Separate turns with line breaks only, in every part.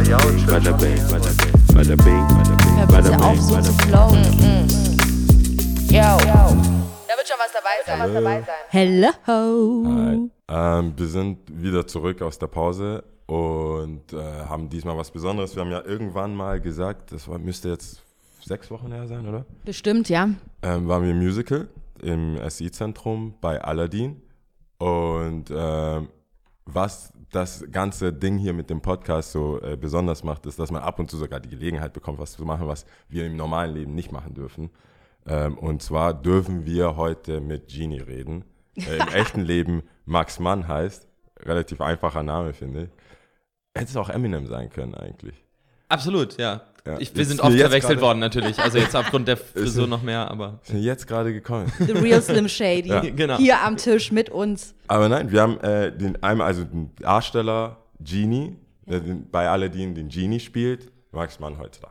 Bada bing, bada bing, bada bing,
auf, so zu flowen.
Yo. Da wird schon was dabei sein. Was dabei sein.
Hello.
Hi. Ähm, wir sind wieder zurück aus der Pause und äh, haben diesmal was Besonderes. Wir haben ja irgendwann mal gesagt, das war, müsste jetzt sechs Wochen her sein, oder?
Bestimmt, ja.
Ähm, waren wir im Musical im SI-Zentrum bei Aladdin. Und ähm, was das ganze Ding hier mit dem Podcast so äh, besonders macht, ist, dass man ab und zu sogar die Gelegenheit bekommt, was zu machen, was wir im normalen Leben nicht machen dürfen. Ähm, und zwar dürfen wir heute mit Genie reden. Äh, Im echten Leben Max Mann heißt. Relativ einfacher Name, finde ich. Hätte es auch Eminem sein können, eigentlich.
Absolut, ja.
Ja.
Ich, wir sind oft verwechselt worden natürlich. Also jetzt aufgrund der Frisur noch mehr, aber
Ist mir jetzt gerade gekommen.
The real Slim Shady.
Ja.
genau.
Hier am Tisch mit uns.
Aber nein, wir haben äh, den einmal, also den Darsteller Genie, der den, bei Aladdin den Genie spielt. Max Mann heute da.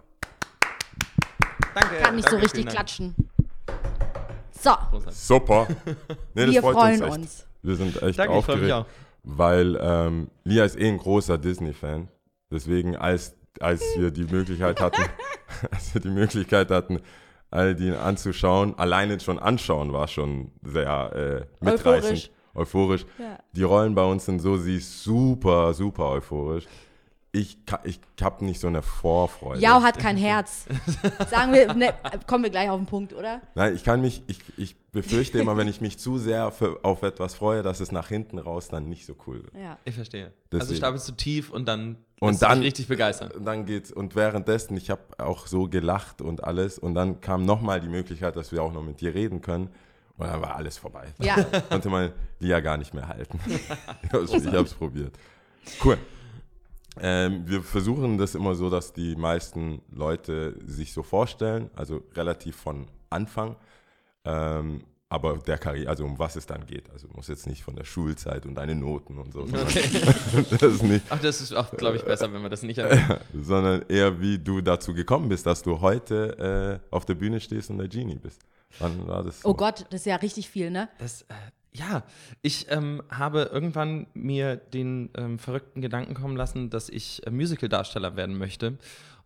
Danke.
Kann nicht so
danke,
richtig
vielen Dank.
klatschen. So.
Super. Nee, das
wir
freut
freuen
echt.
uns.
Wir sind echt
Danke, ich freue mich
aufgeregt,
auch.
weil ähm, Lia ist eh ein großer Disney-Fan. Deswegen, als, als wir die Möglichkeit hatten, als wir die Möglichkeit hatten, Aladdin anzuschauen, alleine schon anschauen war schon sehr äh, mitreißend. Euphorisch.
Ja.
Die Rollen bei uns sind so, sie ist super, super euphorisch. Ich, ich habe nicht so eine Vorfreude.
Jao hat kein Herz. Sagen wir, ne, kommen wir gleich auf den Punkt, oder?
Nein, ich kann mich, ich, ich befürchte immer, wenn ich mich zu sehr für, auf etwas freue, dass es nach hinten raus dann nicht so cool wird.
Ja.
Ich verstehe.
Deswegen.
Also stapelst du tief und dann
Und dann-
richtig begeistern.
Und dann geht's, und währenddessen, ich habe auch so gelacht und alles, und dann kam nochmal die Möglichkeit, dass wir auch noch mit dir reden können. Und dann war alles vorbei.
Ja.
Da konnte man Lia gar nicht mehr halten. ich ich hab's probiert. Cool. Ähm, wir versuchen das immer so, dass die meisten Leute sich so vorstellen, also relativ von Anfang, ähm, aber der Karriere, also um was es dann geht. Also muss jetzt nicht von der Schulzeit und deine Noten und so, sondern, das ist nicht,
Ach, das ist auch, glaube ich, besser, wenn wir das nicht erwähnen.
sondern eher wie du dazu gekommen bist, dass du heute äh, auf der Bühne stehst und der Genie bist. Wann war das? So?
Oh Gott, das ist ja richtig viel, ne?
Das, äh, ja, ich ähm, habe irgendwann mir den ähm, verrückten Gedanken kommen lassen, dass ich äh, Musical-Darsteller werden möchte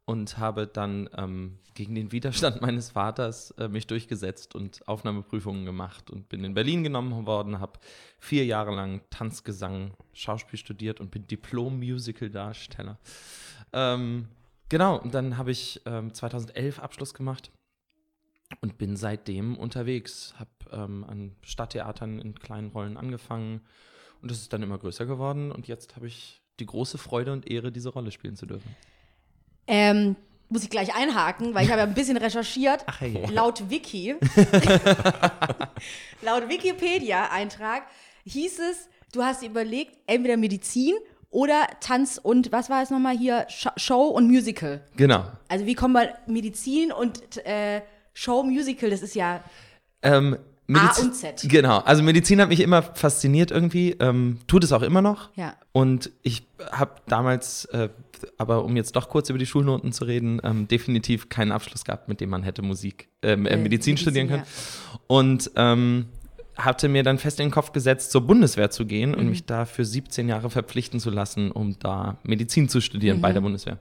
und habe dann ähm, gegen den Widerstand meines Vaters äh, mich durchgesetzt und Aufnahmeprüfungen gemacht und bin in Berlin genommen worden, habe vier Jahre lang Tanz, Gesang, Schauspiel studiert und bin Diplom-Musical-Darsteller. Ähm, genau, und dann habe ich ähm, 2011 Abschluss gemacht und bin seitdem unterwegs. Habe ähm, an Stadttheatern in kleinen Rollen angefangen und das ist dann immer größer geworden und jetzt habe ich die große Freude und Ehre, diese Rolle spielen zu dürfen.
Ähm, muss ich gleich einhaken, weil ich habe ja ein bisschen recherchiert.
Ach, hey.
Laut Wiki, laut Wikipedia-Eintrag hieß es, du hast überlegt, entweder Medizin oder Tanz und was war es nochmal hier? Sh Show und Musical.
Genau.
Also wie kommen wir Medizin und äh, Show, Musical, das ist ja
Ähm,
A und Z.
Genau. Also Medizin hat mich immer fasziniert irgendwie, ähm, tut es auch immer noch.
Ja.
Und ich habe damals, äh, aber um jetzt doch kurz über die Schulnoten zu reden, ähm, definitiv keinen Abschluss gehabt, mit dem man hätte Musik, ähm, äh,
Äh,
Medizin,
Medizin,
studieren können.
ja.
Und ähm, hatte mir dann fest in den Kopf gesetzt, zur Bundeswehr zu gehen
Mhm.
und mich da für 17 Jahre verpflichten zu lassen, um da Medizin zu studieren bei der
Mhm.
Bundeswehr.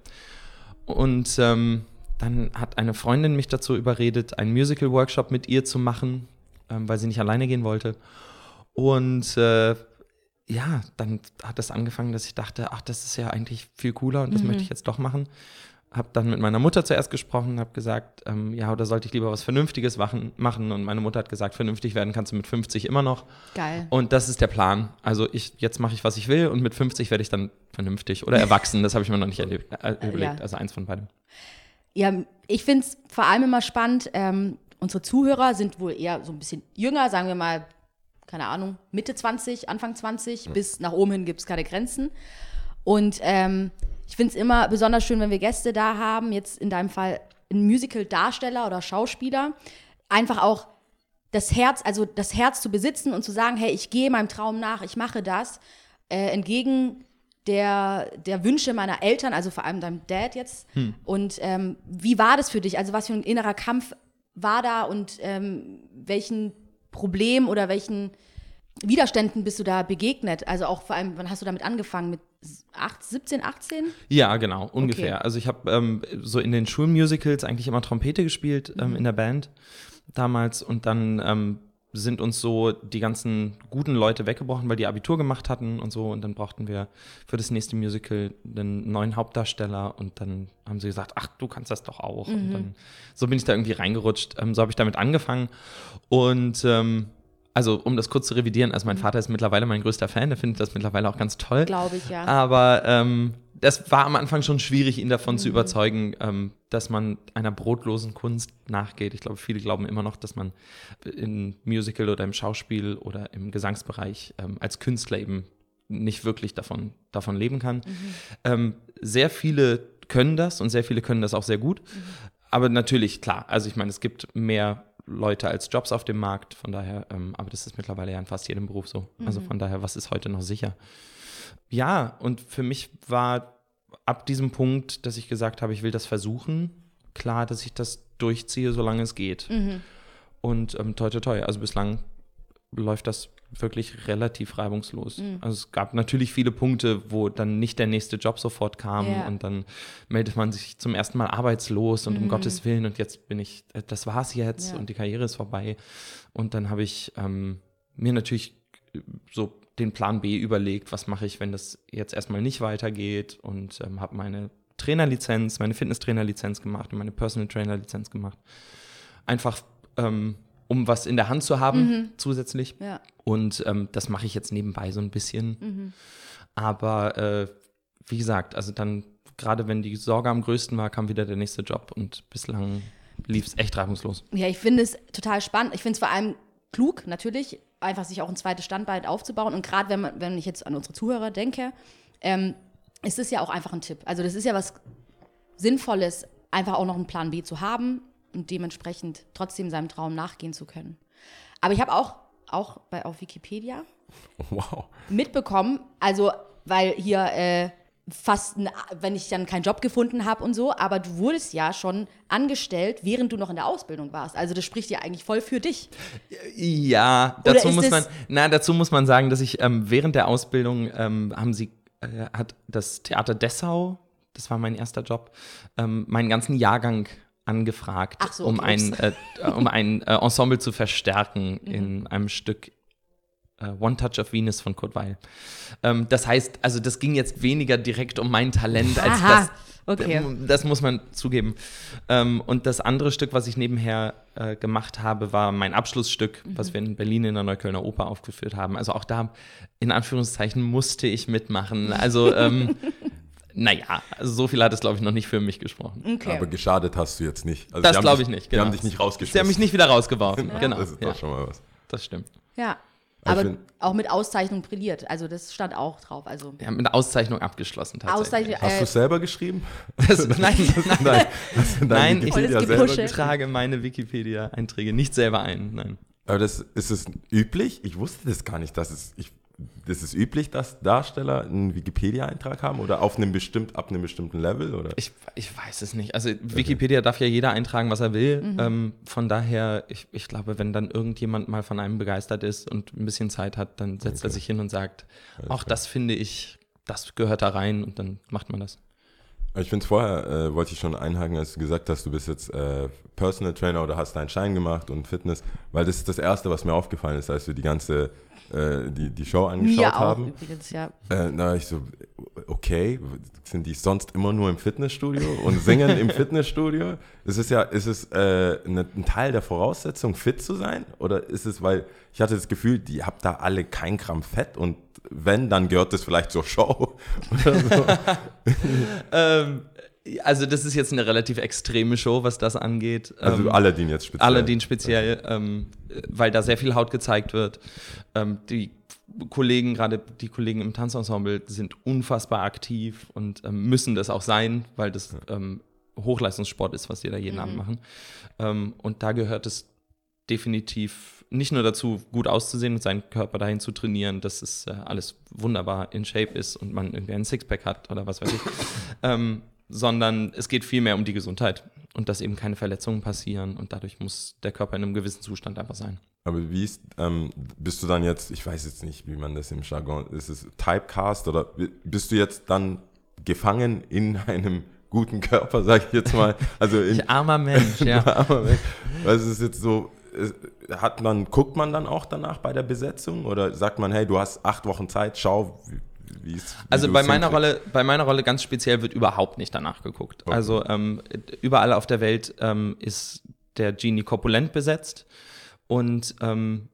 Und ähm, dann hat eine Freundin mich dazu überredet, einen Musical-Workshop mit ihr zu machen, ähm, weil sie nicht alleine gehen wollte. Und äh, ja, dann hat es angefangen, dass ich dachte, ach, das ist ja eigentlich viel cooler und das möchte ich jetzt doch machen. Hab dann mit meiner Mutter zuerst gesprochen, habe gesagt, ähm, ja, oder sollte ich lieber was Vernünftiges machen, machen? Und meine Mutter hat gesagt, vernünftig werden kannst du mit 50 immer noch.
geil.
Und das ist der Plan. Also ich, jetzt mache ich, was ich will und mit 50 werde ich dann vernünftig oder erwachsen. Das habe ich mir noch nicht erlebt, äh, überlegt.
Ja.
Also eins von beidem.
Ja, ich finde es vor allem immer spannend, ähm, unsere Zuhörer sind wohl eher so ein bisschen jünger, sagen wir mal, keine Ahnung, Mitte 20, Anfang 20, bis nach oben hin gibt es keine Grenzen. Und ähm, ich finde es immer besonders schön, wenn wir Gäste da haben, jetzt in deinem Fall ein Musical-Darsteller oder Schauspieler, einfach auch das Herz, also das Herz zu besitzen und zu sagen, hey, ich gehe meinem Traum nach, ich mache das, äh, entgegen der, der Wünsche meiner Eltern, also vor allem deinem Dad jetzt. Und ähm, wie war das für dich? Also was für ein innerer Kampf war da und ähm, welchen Problem oder welchen Widerständen bist du da begegnet? Also auch vor allem, wann hast du damit angefangen? Mit 8, 17, 18?
Ja, genau, ungefähr.
Okay.
Also ich habe ähm, so in den Schulmusicals eigentlich immer Trompete gespielt ähm, in der Band damals und dann ähm, sind uns so die ganzen guten Leute weggebrochen, weil die Abitur gemacht hatten und so und dann brauchten wir für das nächste Musical einen neuen Hauptdarsteller und dann haben sie gesagt, ach, du kannst das doch auch. Und dann so bin ich da irgendwie reingerutscht. Ähm, so habe ich damit angefangen und ähm, also um das kurz zu revidieren, also mein Vater ist mittlerweile mein größter Fan, der findet das mittlerweile auch ganz toll.
Glaube ich, ja.
Aber ähm, das war am Anfang schon schwierig, ihn davon zu überzeugen, ähm, dass man einer brotlosen Kunst nachgeht. Ich glaube, viele glauben immer noch, dass man im Musical oder im Schauspiel oder im Gesangsbereich ähm, als Künstler eben nicht wirklich davon, davon leben kann. Ähm, sehr viele können das und sehr viele können das auch sehr gut. Aber natürlich, klar, also ich meine, es gibt mehr Leute als Jobs auf dem Markt, von daher, ähm, aber das ist mittlerweile ja in fast jedem Beruf so. Also von daher, was ist heute noch sicher? Ja, und für mich war ab diesem Punkt, dass ich gesagt habe, ich will das versuchen, klar, dass ich das durchziehe, solange es geht. Und ähm, toi, toi, toi, also bislang läuft das wirklich relativ reibungslos. Also es gab natürlich viele Punkte, wo dann nicht der nächste Job sofort kam
Ja.
und dann meldet man sich zum ersten Mal arbeitslos und um Gottes Willen und jetzt bin ich, äh, das war's jetzt
Ja.
und die Karriere ist vorbei. Und dann habe ich ähm, mir natürlich so den Plan B überlegt, was mache ich, wenn das jetzt erstmal nicht weitergeht und ähm, habe meine Trainerlizenz, meine Fitnesstrainerlizenz gemacht und meine Personal Trainer-Lizenz gemacht. Einfach ähm, um was in der Hand zu haben zusätzlich.
Ja.
Und ähm, das mache ich jetzt nebenbei so ein bisschen. Aber äh, wie gesagt, also dann, gerade wenn die Sorge am größten war, kam wieder der nächste Job und bislang lief es echt reibungslos.
Ja, ich finde es total spannend. Ich finde es vor allem klug, natürlich, einfach sich auch ein zweites Standbein aufzubauen. Und gerade wenn, man- wenn ich jetzt an unsere Zuhörer denke, ähm, ist es ja auch einfach ein Tipp. Also das ist ja was Sinnvolles, einfach auch noch einen Plan B zu haben und dementsprechend trotzdem seinem Traum nachgehen zu können. Aber ich habe auch, auch bei, auf Wikipedia
Wow.
mitbekommen, also weil hier äh, fast, ein, wenn ich dann keinen Job gefunden habe und so, aber du wurdest ja schon angestellt, während du noch in der Ausbildung warst. Also das spricht ja eigentlich voll für dich.
Ja,
Oder
dazu muss man, na, dazu muss man sagen, dass ich ähm, während der Ausbildung ähm, haben sie, äh, hat das Theater Dessau, das war mein erster Job, ähm, meinen ganzen Jahrgang angefragt,
so,
um
okay,
ein,
ups.
äh, um ein äh, Ensemble zu verstärken
Mhm.
in einem Stück One Touch of Venus von Kurt Weil. Ähm, das heißt, also das ging jetzt weniger direkt um mein Talent als
Aha,
das.
okay.
Das muss man zugeben. Ähm, und das andere Stück, was ich nebenher äh, gemacht habe, war mein Abschlussstück,
Mhm.
was wir in Berlin in der Neuköllner Oper aufgeführt haben. Also auch da, in Anführungszeichen, musste ich mitmachen. Also, ähm, naja, also so viel hat es, glaube ich, noch nicht für mich gesprochen.
Okay.
Aber geschadet hast du jetzt nicht. Also
Das glaube ich nicht.
Die haben
genau.
dich nicht rausgeschmissen.
Sie haben mich nicht wieder rausgeworfen. Genau.
Das ist
ja,
doch schon mal was.
das stimmt.
ja.
Aber find-
auch mit Auszeichnung brilliert. Also das stand auch drauf. Also
haben mit Auszeichnung abgeschlossen tatsächlich.
Auszeichnung.
Hast du
Äh,
es selber geschrieben?
Das, nein, nein,
Nein, du dein
Nein, ich-
selber
trage meine Wikipedia-Einträge nicht selber ein. Nein.
Aber das, ist es üblich? Ich wusste das gar nicht, dass es. Ich, das ist üblich, dass Darsteller einen Wikipedia-Eintrag haben oder auf einem bestimmt, ab einem bestimmten Level? Oder?
Ich, ich weiß es nicht. Also Wikipedia darf ja jeder eintragen, was er will.
Mhm.
Ähm, von daher, ich, ich glaube, wenn dann irgendjemand mal von einem begeistert ist und ein bisschen Zeit hat, dann setzt er sich hin und sagt, auch das finde ich, das gehört da rein und dann macht man das.
Ich finde vorher, äh, wollte ich schon einhaken, als du gesagt hast, du bist jetzt äh, Personal Trainer oder hast deinen Schein gemacht und Fitness, weil das ist das Erste, was mir aufgefallen ist, als wir die ganze, äh, die, die Show angeschaut
mir auch
haben.
übrigens, ja.
Äh, da war ich so, okay, sind die sonst immer nur im Fitnessstudio und singen im Fitnessstudio? Ist es ja, ist es äh, ne, ein Teil der Voraussetzung, fit zu sein? Oder ist es, weil ich hatte das Gefühl, die habt da alle kein Gramm Fett und wenn, dann gehört das vielleicht zur Show oder so.
Ähm, also das ist jetzt eine relativ extreme Show, was das angeht.
Also
Ähm,
Aladdin jetzt speziell.
Aladdin speziell, ähm, weil da sehr viel Haut gezeigt wird. Ähm, die Kollegen, gerade die Kollegen im Tanzensemble, sind unfassbar aktiv und ähm, müssen das auch sein, weil das ähm, Hochleistungssport ist, was die da jeden Abend machen. Ähm, und da gehört es definitiv nicht nur dazu, gut auszusehen und seinen Körper dahin zu trainieren, dass es äh, alles wunderbar in Shape ist und man irgendwie einen Sixpack hat oder was weiß ich, ähm, sondern es geht vielmehr um die Gesundheit und dass eben keine Verletzungen passieren und dadurch muss der Körper in einem gewissen Zustand einfach sein.
Aber wie ist, ähm, bist du dann jetzt, ich weiß jetzt nicht, wie man das im Jargon, ist es Typecast oder bist du jetzt dann gefangen in einem guten Körper, sag ich jetzt mal? Also in,
Ich armer Mensch, ja.
Aber weil es ist jetzt so, hat man, guckt man dann auch danach bei der Besetzung oder sagt man, hey, du hast acht Wochen Zeit, schau, wie, es
Also bei meiner. Rolle, bei meiner Rolle ganz speziell wird überhaupt nicht danach geguckt.
Okay.
Also ähm, überall auf der Welt ähm, ist der Genie korpulent besetzt und ähm,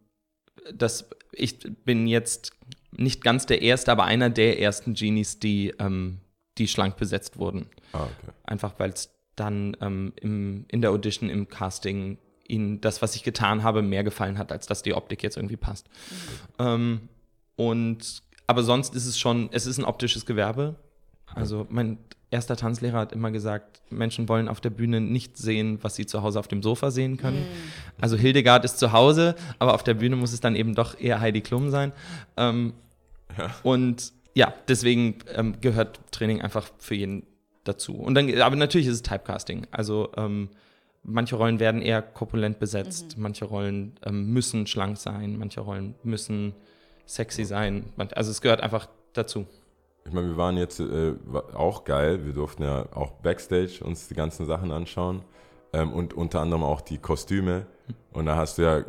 das, ich bin jetzt nicht ganz der erste, aber einer der ersten Genies, die, ähm, die schlank besetzt wurden.
Ah, okay.
Einfach weil es dann ähm, im, in der Audition, im Casting, ihnen das, was ich getan habe, mehr gefallen hat, als dass die Optik jetzt irgendwie passt. Ähm, und aber sonst ist es schon, es ist ein optisches Gewerbe. Also mein erster Tanzlehrer hat immer gesagt, Menschen wollen auf der Bühne nicht sehen, was sie zu Hause auf dem Sofa sehen können. Also Hildegard ist zu Hause, aber auf der Bühne muss es dann eben doch eher Heidi Klum sein. Ähm, Und ja, deswegen ähm, gehört Training einfach für jeden dazu. Und dann, aber natürlich ist es Typecasting. Also ähm, manche Rollen werden eher korpulent besetzt, manche Rollen ähm, müssen schlank sein, manche Rollen müssen sexy sein. Also es gehört einfach dazu.
Ich meine, wir waren jetzt äh, auch geil. Wir durften ja auch Backstage uns die ganzen Sachen anschauen ähm, und unter anderem auch die Kostüme. Und da hast du ja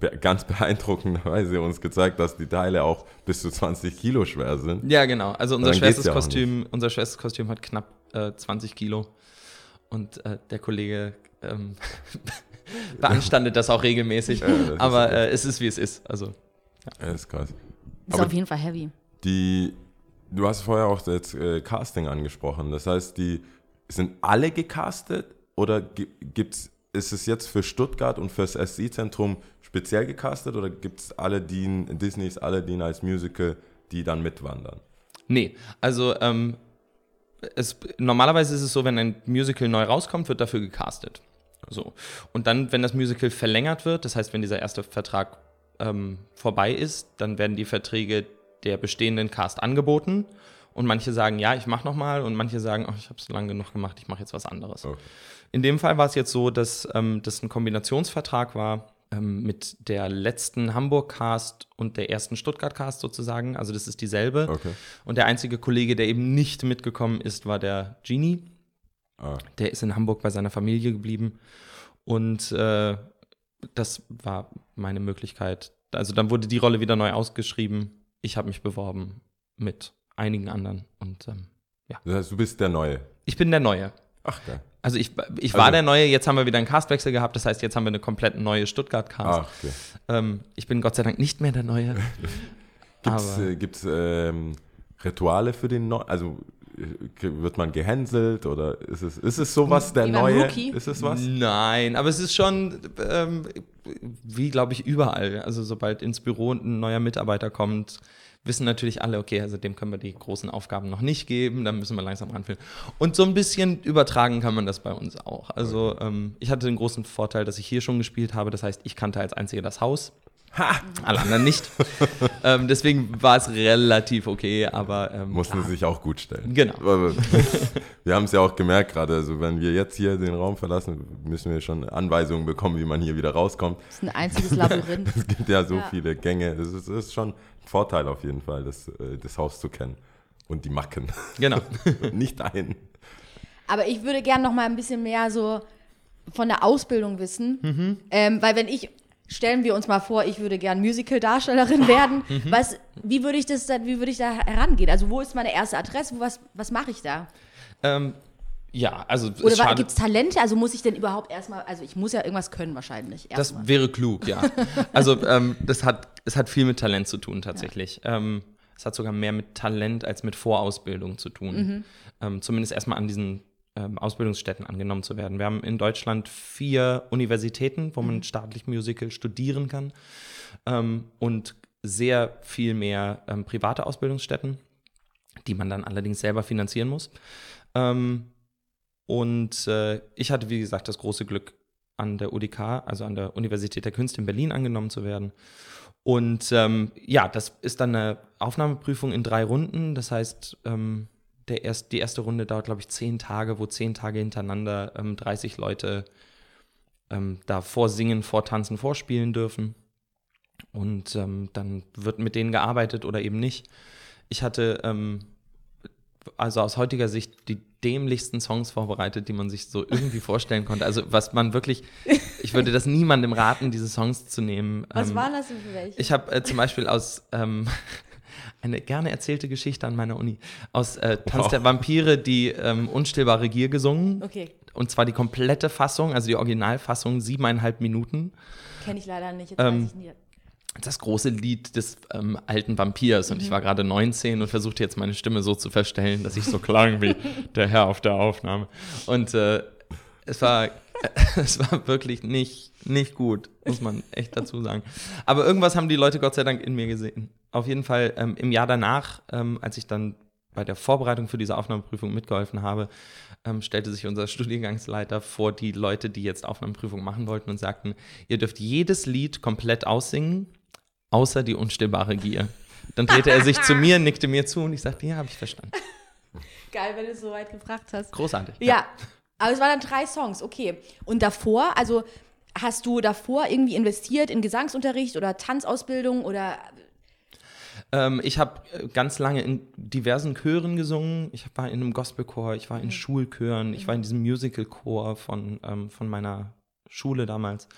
ganz beeindruckenderweise uns gezeigt, dass die Teile auch bis zu 20 Kilo schwer sind.
Ja, genau. Also unser schwerstes
ja
Kostüm, unser schwerstes Kostüm hat knapp äh, 20 Kilo. Und äh, der Kollege ähm, beanstandet das auch regelmäßig.
Ja, das ist
Aber
gut.
äh, es ist, wie es ist. Also
Ja, ist krass.
Ist
Aber-
auf jeden Fall heavy.
Die, du hast vorher auch jetzt äh, Casting angesprochen. Das heißt, die sind alle gecastet oder gi- gibt's, ist es jetzt für Stuttgart und fürs SI-Zentrum speziell gecastet oder gibt es Aladdin, Disneys Aladdin als Musical, die dann mitwandern?
Nee, also ähm, es, normalerweise ist es so, wenn ein Musical neu rauskommt, wird dafür gecastet. So. Und dann, wenn das Musical verlängert wird, das heißt, wenn dieser erste Vertrag ähm, vorbei ist, dann werden die Verträge der bestehenden Cast angeboten. Und manche sagen, ja, ich mache nochmal. Und manche sagen, oh, ich habe es lang genug gemacht, ich mache jetzt was anderes.
Okay.
In dem Fall war es jetzt so, dass ähm, das ein Kombinationsvertrag war ähm, mit der letzten Hamburg-Cast und der ersten Stuttgart-Cast sozusagen. Also das ist dieselbe.
Okay.
Und der einzige Kollege, der eben nicht mitgekommen ist, war der Genie.
Ah,
Der ist in Hamburg bei seiner Familie geblieben. Und äh, das war meine Möglichkeit. Also dann wurde die Rolle wieder neu ausgeschrieben. Ich habe mich beworben mit einigen anderen. Und ähm,
das heißt, du bist der Neue.
ich bin der Neue.
Ach, geil.
Also ich, ich war
Also-
der Neue, jetzt haben wir wieder einen Castwechsel gehabt. Das heißt, jetzt haben wir eine komplett neue Stuttgart-Cast.
Ach, okay.
Ähm, ich bin Gott sei Dank nicht mehr der Neue.
Gibt's,
Aber-
äh, ähm, Rituale für den Neuen? Also äh, wird man gehänselt oder ist es, ist es sowas, der Neue?
Rookie?
Ist es was?
Nein, aber es ist schon ähm, wie, glaube ich, überall. Also sobald ins Büro ein neuer Mitarbeiter kommt, wissen natürlich alle, okay, also dem können wir die großen Aufgaben noch nicht geben, dann müssen wir langsam ranführen. Und so ein bisschen übertragen kann man das bei uns auch. Also ähm, ich hatte den großen Vorteil, dass ich hier schon gespielt habe. Das heißt, ich kannte als Einziger das Haus. Alle anderen nicht. ähm, deswegen war es relativ okay, aber ähm,
Mussten
klar.
sie sich auch gut stellen.
Genau.
Wir haben es ja auch gemerkt gerade, also wenn wir jetzt hier den Raum verlassen, müssen wir schon Anweisungen bekommen, wie man hier wieder rauskommt.
Das ist ein einziges Labyrinth.
Es gibt ja so
Ja.
viele Gänge. Das ist, das ist schon Vorteil auf jeden Fall, das, äh, das Haus zu kennen. Und die Macken.
Genau.
Nicht ein.
Aber ich würde gerne noch mal ein bisschen mehr so von der Ausbildung wissen. Ähm, weil wenn ich, stellen wir uns mal vor, ich würde gern Musical-Darstellerin werden. Was, wie würde ich das dann, wie würde ich da herangehen? Also wo ist meine erste Adresse? Wo, was, was mache ich da?
ähm, ja, also
Oder gibt es Talente? Also muss ich denn überhaupt erstmal, also ich muss ja irgendwas können wahrscheinlich.
Das
Erstmal.
wäre klug, ja. Also ähm, das hat, es hat viel mit Talent zu tun tatsächlich. Ähm, es hat sogar mehr mit Talent als mit Vorausbildung zu tun. Ähm, zumindest erstmal an diesen ähm, Ausbildungsstätten angenommen zu werden. Wir haben in Deutschland vier Universitäten, wo man staatlich Musical studieren kann ähm, und sehr viel mehr ähm, private Ausbildungsstätten, die man dann allerdings selber finanzieren muss. Ähm, und äh, ich hatte, wie gesagt, das große Glück, an der UDK, also an der Universität der Künste in Berlin angenommen zu werden. Und ähm, ja, das ist dann eine Aufnahmeprüfung in drei Runden. Das heißt, ähm, der erst, die erste Runde dauert, glaube ich, zehn Tage, wo zehn Tage hintereinander ähm, 30 Leute ähm, da vorsingen, vortanzen, vorspielen dürfen. Und ähm, dann wird mit denen gearbeitet oder eben nicht. Ich hatte ähm, also aus heutiger Sicht die dämlichsten Songs vorbereitet, die man sich so irgendwie vorstellen konnte. Also was man wirklich, ich würde das niemandem raten, diese Songs zu nehmen.
Was
Ähm,
waren das denn für welche?
ich habe äh, zum Beispiel aus ähm, eine gerne erzählte Geschichte an meiner Uni aus äh, Tanz
Wow.
der Vampire die ähm, unstillbare Gier gesungen.
okay,
Und zwar die komplette Fassung, also die Originalfassung, siebeneinhalb Minuten.
kenne ich leider nicht. Jetzt
Ähm,
weiß ich nie.
Das große Lied des ähm, alten Vampirs. Und ich war gerade 19 und versuchte jetzt meine Stimme so zu verstellen, dass ich so klang wie der Herr auf der Aufnahme. Und äh, es war, es war wirklich nicht, nicht gut, muss man echt dazu sagen. Aber irgendwas haben die Leute Gott sei Dank in mir gesehen. Auf jeden Fall ähm, im Jahr danach, ähm, als ich dann bei der Vorbereitung für diese Aufnahmeprüfung mitgeholfen habe, ähm, stellte sich unser Studiengangsleiter vor die Leute, die jetzt Aufnahmeprüfung machen wollten und sagten, ihr dürft jedes Lied komplett aussingen, außer die unstillbare Gier. Dann drehte er sich zu mir, nickte mir zu und ich sagte, ja, habe ich verstanden.
Geil, wenn du es so weit gebracht hast.
Großartig.
Ja, aber es waren dann drei Songs, okay. Und davor, also hast du davor irgendwie investiert in Gesangsunterricht oder Tanzausbildung oder
Ähm, ich habe äh, ganz lange in diversen Chören gesungen. Ich war in einem Gospelchor, ich war in Schulchören, ich war in diesem Musicalchor von, ähm, von meiner Schule damals.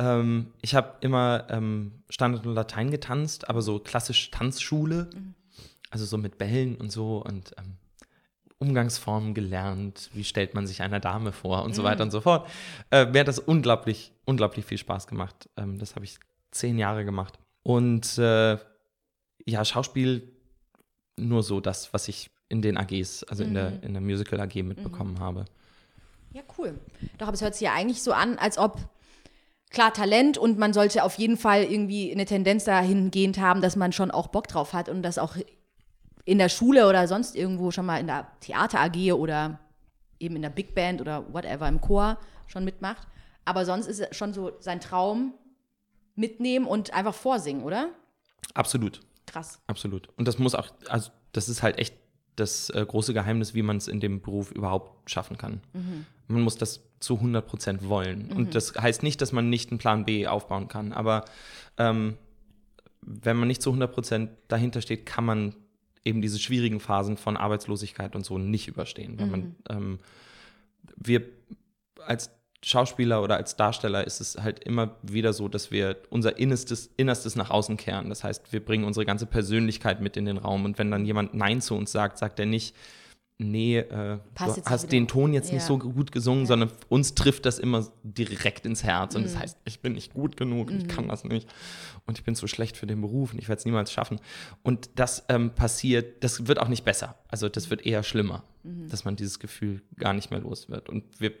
Ähm, ich habe immer ähm, Standard und Latein getanzt, aber so klassisch Tanzschule, also so mit Bällen und so und ähm, Umgangsformen gelernt, wie stellt man sich einer Dame vor und so weiter und so fort. Äh, mir hat das unglaublich, unglaublich viel Spaß gemacht. Ähm, das habe ich zehn Jahre gemacht. Und äh, ja, Schauspiel nur so das, was ich in den AGs, also in, der, in der Musical AG mitbekommen habe.
Ja, cool. Doch, aber es hört sich ja eigentlich so an, als ob klar Talent und man sollte auf jeden Fall irgendwie eine Tendenz dahingehend haben, dass man schon auch Bock drauf hat und das auch in der Schule oder sonst irgendwo schon mal in der Theater AG oder eben in der Big Band oder whatever im Chor schon mitmacht. Aber sonst ist es schon so sein Traum mitnehmen und einfach vorsingen, oder?
Absolut,
Krass.
absolut. Und das muss auch, also das ist halt echt das äh, große Geheimnis, wie man es in dem Beruf überhaupt schaffen kann. Man muss das zu 100 Prozent wollen. Und das heißt nicht, dass man nicht einen Plan B aufbauen kann, aber ähm, wenn man nicht zu 100 Prozent dahinter steht, kann man eben diese schwierigen Phasen von Arbeitslosigkeit und so nicht überstehen. Wenn man, ähm, wir als Schauspieler oder als Darsteller ist es halt immer wieder so, dass wir unser Innerstes, Innerstes nach außen kehren. Das heißt, wir bringen unsere ganze Persönlichkeit mit in den Raum. Und wenn dann jemand Nein zu uns sagt, sagt er nicht, nee, äh, du hast den Ton jetzt nicht
Ja.
so gut gesungen, sondern uns trifft das immer direkt ins Herz. Und das
Mhm.
heißt, ich bin nicht gut genug, ich kann das nicht. Und ich bin zu schlecht für den Beruf und ich werde es niemals schaffen. Und das ähm, passiert, das wird auch nicht besser. Also das wird eher schlimmer,
Mhm.
dass man dieses Gefühl gar nicht mehr los wird. Und wir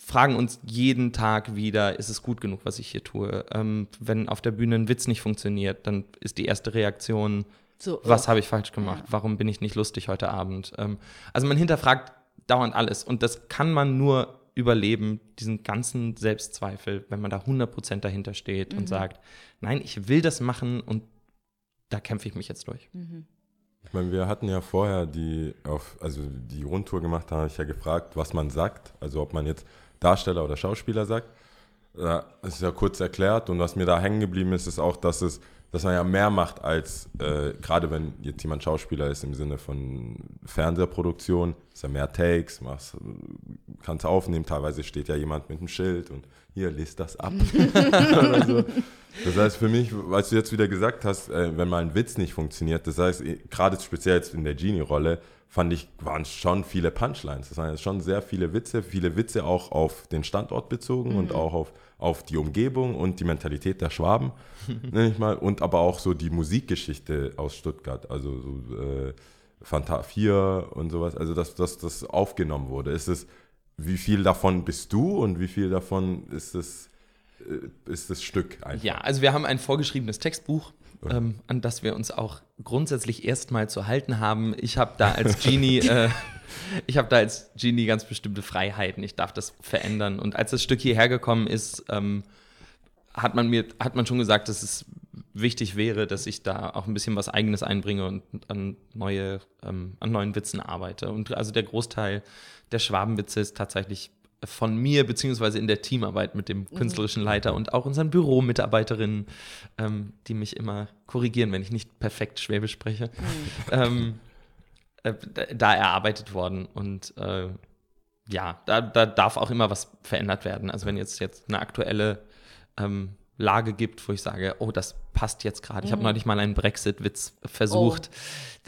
fragen uns jeden Tag wieder, ist es gut genug, was ich hier tue? Ähm, wenn auf der Bühne ein Witz nicht funktioniert, dann ist die erste Reaktion,
So,
was
oh.
habe ich falsch gemacht? Warum bin ich nicht lustig heute Abend? Ähm, also man hinterfragt dauernd alles und das kann man nur überleben, diesen ganzen Selbstzweifel, wenn man da 100% dahinter steht und sagt, nein, ich will das machen und da kämpfe ich mich jetzt durch.
Ich meine, wir hatten ja vorher die, auf, also die Rundtour gemacht, da habe ich ja gefragt, was man sagt. Also ob man jetzt Darsteller oder Schauspieler sagt. Das ist ja kurz erklärt und was mir da hängen geblieben ist, ist auch, dass es, dass man ja mehr macht als, äh, gerade wenn jetzt jemand Schauspieler ist im Sinne von Fernsehproduktion, ist ja mehr Takes, machst, kannst aufnehmen, teilweise steht ja jemand mit einem Schild und hier, liest das ab. so. Das heißt für mich, als du jetzt wieder gesagt hast, äh, wenn mal ein Witz nicht funktioniert, das heißt, eh, gerade speziell jetzt in der Genie-Rolle, fand ich, waren schon viele Punchlines. Das waren jetzt schon sehr viele Witze, viele Witze auch auf den Standort bezogen und auch auf, auf die Umgebung und die Mentalität der Schwaben, nenne ich mal, und aber auch so die Musikgeschichte aus Stuttgart, also so äh, Fanta 4 und sowas, also dass, dass das aufgenommen wurde. Ist es, wie viel davon bist du und wie viel davon ist es, äh, ist das Stück einfach?
Ja, also wir haben ein vorgeschriebenes Textbuch, ähm, an das wir uns auch grundsätzlich erstmal zu halten haben. Ich habe da als Genie, äh, ich habe da als Genie ganz bestimmte Freiheiten. Ich darf das verändern. Und als das Stück hierher gekommen ist, ähm, hat man mir, hat man schon gesagt, dass es wichtig wäre, dass ich da auch ein bisschen was Eigenes einbringe und an neue, ähm, an neuen Witzen arbeite. Und also der Großteil der Schwabenwitze ist tatsächlich von mir, beziehungsweise in der Teamarbeit mit dem künstlerischen Leiter und auch unseren Büromitarbeiterinnen, ähm, die mich immer korrigieren, wenn ich nicht perfekt Schwäbisch spreche, ähm, äh, da- da erarbeitet worden. Und äh, ja, da, da darf auch immer was verändert werden. Also wenn jetzt, jetzt eine aktuelle ähm, Lage gibt, wo ich sage, oh, das passt jetzt gerade. Ich habe neulich mal einen Brexit-Witz versucht.